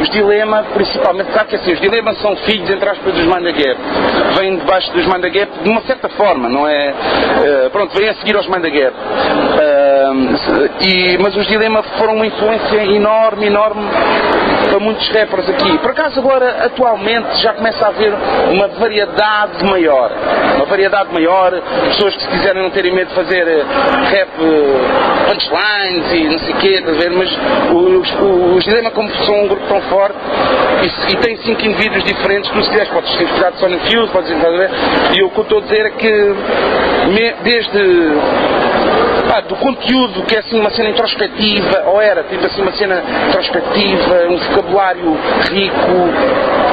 S24: os dilemas, principalmente, claro que assim, os dilemas são filhos, entre aspas, dos Mind the Gap. Vêm debaixo dos Mind the Gap de uma certa forma, não é? eh, pronto, vêm a seguir aos Mind the Gap. Ah, e, mas os dilemas foram uma influência enorme, enorme para muitos rappers aqui. Por acaso agora, atualmente, já começa a haver uma variedade maior. Uma variedade maior, pessoas que se quiserem não terem medo de fazer eh, rap eh, punchlines e não sei o quê, ver? Mas os, os Dilema, como são um grupo tão forte e, e tem cinco indivíduos diferentes, tu se quiseres podes ter precisar de Sonic Fuse, podes ver? E o que eu estou a dizer é que me- desde do conteúdo que é assim uma cena introspectiva, ou era tipo assim uma cena introspectiva, um vocabulário rico,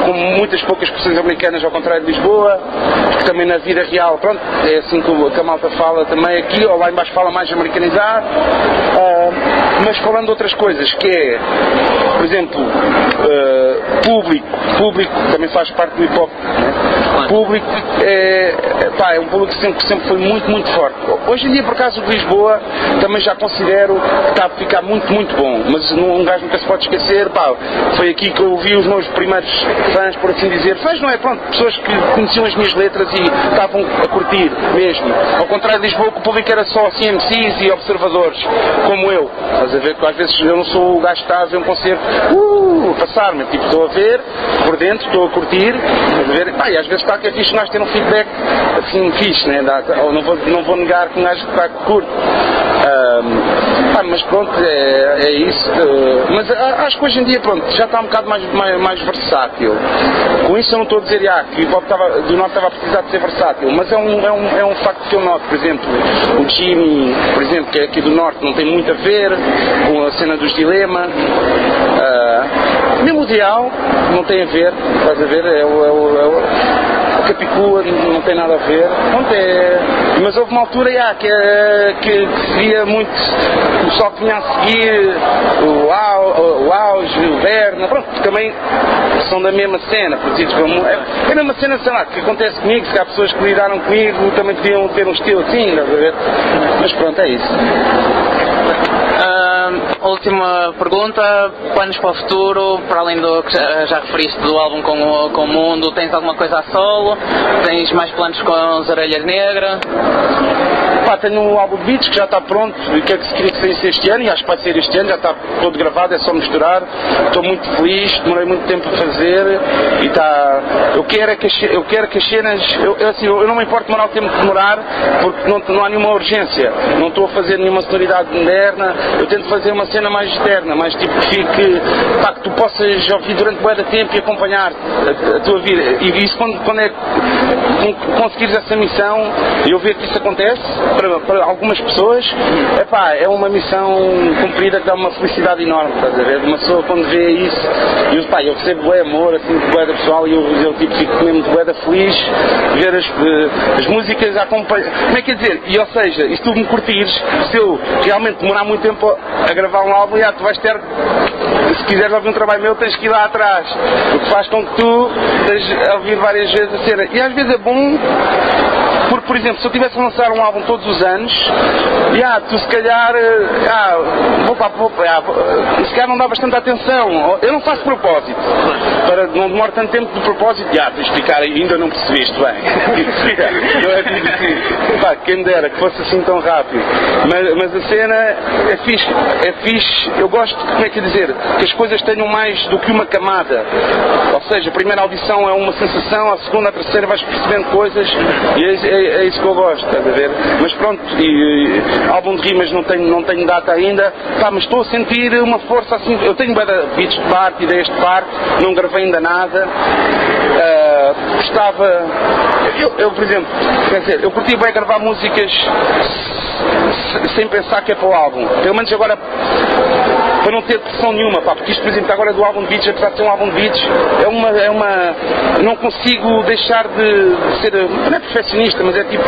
S24: com muitas poucas expressões americanas ao contrário de Lisboa, que também na vida real, pronto, é assim que, a malta fala também aqui, ou lá embaixo fala mais americanizado, ah, mas falando de outras coisas, que é, por exemplo, ah, público, público também faz parte do hip hop, né? Público é, é, pá, é um público que sempre, sempre foi muito, muito forte. Hoje em dia, por acaso, o Lisboa também já considero que está a ficar muito, muito bom. Mas um gajo nunca se pode esquecer, pá, foi aqui que eu ouvi os meus primeiros fãs, por assim dizer. Fãs não é, pronto, pessoas que conheciam as minhas letras e estavam a curtir mesmo. Ao contrário de Lisboa, que o público era só assim MCs e observadores, como eu. Estás a ver que às vezes eu não sou o gajo que está a ver um concerto, uh, passar-me. Tipo, estou a ver, por dentro, estou a curtir, estás a ver? Pá, e às vezes está que é fixe gajo ter um feedback assim fixe, né? Não, vou, não vou negar que um gajo está. Ahm, pá, mas pronto, é, é isso. eh, mas a- acho que hoje em dia, pronto, já está um bocado mais, mais, mais versátil. Com isso eu não estou a dizer ah, que o Bob estava, do Norte estava a precisar de ser versátil, mas é um, é, um, é um facto que eu noto, por exemplo, o Jimmy, por exemplo, que é aqui do Norte, não tem muito a ver com a cena dos dilema. Ah, mesmo o Dial não tem a ver, estás a ver? É o, é o, é o- a Capicua não tem nada a ver. Pronto, é... Mas houve uma altura já, que, é- que, se via muito o pessoal que vinha a seguir, o, Au, o Auge, o Berna, pronto, também são da mesma cena, produzidos como. É, é a mesma cena, sei lá, que acontece comigo, se há pessoas que lidaram comigo também podiam ter um estilo assim, estás a ver? Mas pronto, é isso.
S5: Ah, última pergunta, planos para o futuro, para além do que já, referiste do álbum com o, com o mundo, tens alguma coisa a solo? Tens mais planos com as orelhas negras?
S24: Pá, tenho um álbum de beats que já está pronto e que é que se queria que saísse este ano e acho que vai ser este ano, já está todo gravado, é só misturar. Estou muito feliz, demorei muito tempo a fazer e está. Eu quero é que eu quero que as cenas. Eu, eu, assim, eu não me importo demorar o tempo que demorar porque não, não há nenhuma urgência. Não estou a fazer nenhuma sonoridade moderna, eu tento fazer uma cena mais externa, mais tipo que fique. Pá, que tu possas ouvir durante de tempo e acompanhar a, a tua vida. E isso quando, quando é con- conseguires essa missão e eu ver que isso acontece para, para algumas pessoas, epá, é uma missão cumprida que dá uma felicidade enorme, estás a ver? Uma pessoa quando vê isso, e eu, pá, eu recebo bué amor, assim, bué da pessoal e eu, eu tipo, fico mesmo bué da feliz ver as, eh, as músicas a acompanhar. Como é que é dizer? E ou seja, e se tu me curtires, se eu realmente demorar muito tempo a gravar um álbum, já, tu vais ter se quiseres ouvir um trabalho meu, tens que ir lá atrás. O que faz com que tu estejas a ouvir várias vezes a cena. E às vezes é bom, um porque, por exemplo, se eu tivesse a lançar um álbum todos os anos, já, tu se calhar, eh, ah, vou para, já, vou- se calhar não dá bastante atenção. Eu não faço propósito. Para não demorar tanto tempo de propósito, tens de explicar, ainda não percebeste bem. não é assim, pá, quem dera que fosse assim tão rápido. Mas, mas a cena é fixe, é fixe, eu gosto, como é que é dizer, que as coisas tenham mais do que uma camada. Ou seja, a primeira audição é uma sensação, a segunda, a terceira vais percebendo coisas e é, é- é isso que eu gosto, estás a ver? Mas pronto, e, e, álbum de rimas não tenho, não tenho data ainda, pá, mas estou a sentir uma força assim, eu tenho beats de parte, ideias de parte, não gravei ainda nada. Ah, gostava, eu, eu, por exemplo, quer dizer, eu curti bem gravar músicas se- sem pensar que é para o álbum. Pelo menos agora para não ter pressão nenhuma, pá, porque isto, por exemplo, agora do álbum de beats, apesar de ser um álbum de beats, é uma, é uma, não consigo deixar de, de ser, não é perfeccionista, mas é tipo,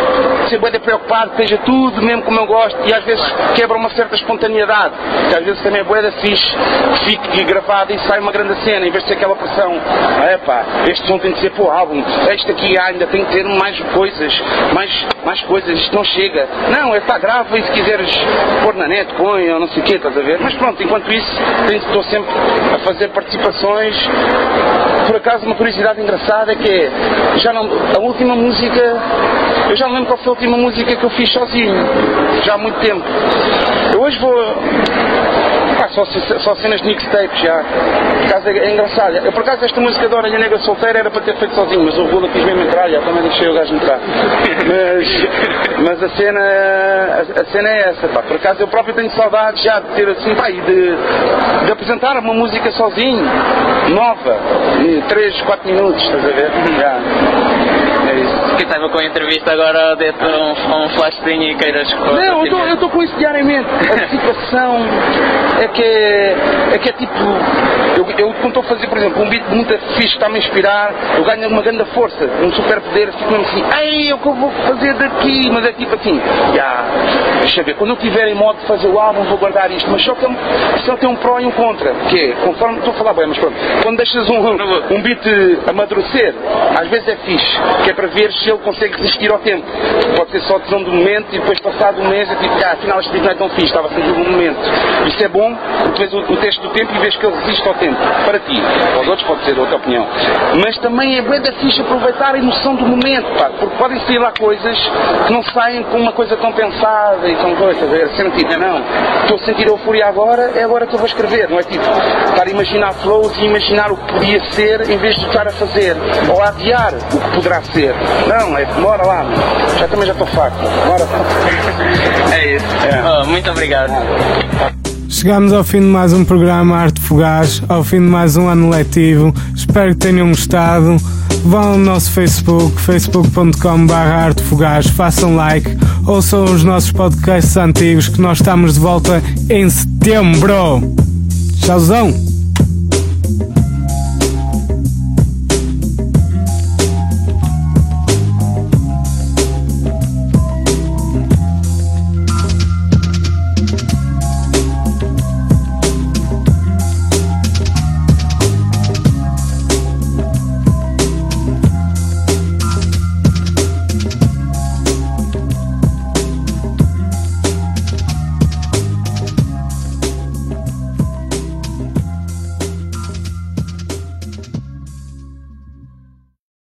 S24: ser bem preocupado, que esteja tudo mesmo como eu gosto, e às vezes quebra uma certa espontaneidade, que às vezes também é bué da fixe, que fique gravado e sai uma grande cena, em vez de ser aquela pressão, é pá, este som tem que ser para o álbum, este aqui ainda tem que ter mais coisas, mais, mais coisas, isto não chega. Não, é pá, grava e se quiseres pôr na net, põe, ou não sei o quê, estás a ver? Mas pronto, enquanto isso, tenho- estou sempre a fazer participações. Por acaso, uma curiosidade engraçada é que é, já não, a última música, eu já não lembro qual foi a última música que eu fiz sozinho, já há muito tempo. Eu hoje vou, pá, só, só cenas de mixtapes já. Por acaso é, é engraçado. Eu, por acaso, esta música da Orelha Negra Solteira era para ter feito sozinho, mas o Rula quis mesmo entrar, já também deixei o gajo entrar. Mas, mas a cena, a, a cena é essa, pá. Por acaso, eu próprio tenho saudades já de ter assim, pá, e de, de apresentar uma música sozinho, nova, em 3, 4 minutos, estás a ver? Já. É.
S5: Quem estava com a entrevista agora dê-te um, um flashzinho e queiras
S24: Não, eu estou com isso diariamente. A situação é que é, é que é tipo. Eu, eu quando estou a fazer, por exemplo, um beat muito fixe que está-me a inspirar, eu ganho uma grande força, um super poder, fico mesmo assim, ei, é o que eu vou fazer daqui, mas é tipo assim, já, deixa ver, quando eu estiver em modo de fazer o álbum vou guardar isto, mas só tem, só tem um pró e um contra, que é, conforme estou a falar bem, mas pronto, quando deixas um, um beat amadurecer, às vezes é fixe, que é para ver ele consegue resistir ao tempo. Pode ser só tesão do momento e depois passado um mês é tipo, ah, afinal este beat não é tão fixe, estava a sentir no momento. Isso é bom, porque vês o, teste do tempo e vês que ele resiste ao tempo. Para ti. Para os outros pode ser outra opinião. Mas também é bem da fixe aproveitar a emoção do momento, pá, porque podem sair lá coisas que não saem com uma coisa tão pensada e tão coisa, a ver, sentido, não. Estou a sentir euforia agora, é agora que eu vou escrever, não é tipo estar a imaginar flows e imaginar o que podia ser em vez de estar a fazer ou a adiar o que poderá ser. Não, é bora lá, mano. já também já estou farto. Bora.
S5: É isso. Oh, muito obrigado.
S1: Chegamos ao fim de mais um programa Arte Fugaz, ao fim de mais um ano letivo. Espero que tenham gostado. Vão ao nosso Facebook, facebook.com.br artefugaz, façam like, ouçam os nossos podcasts antigos que nós estamos de volta em setembro. Tchauzão!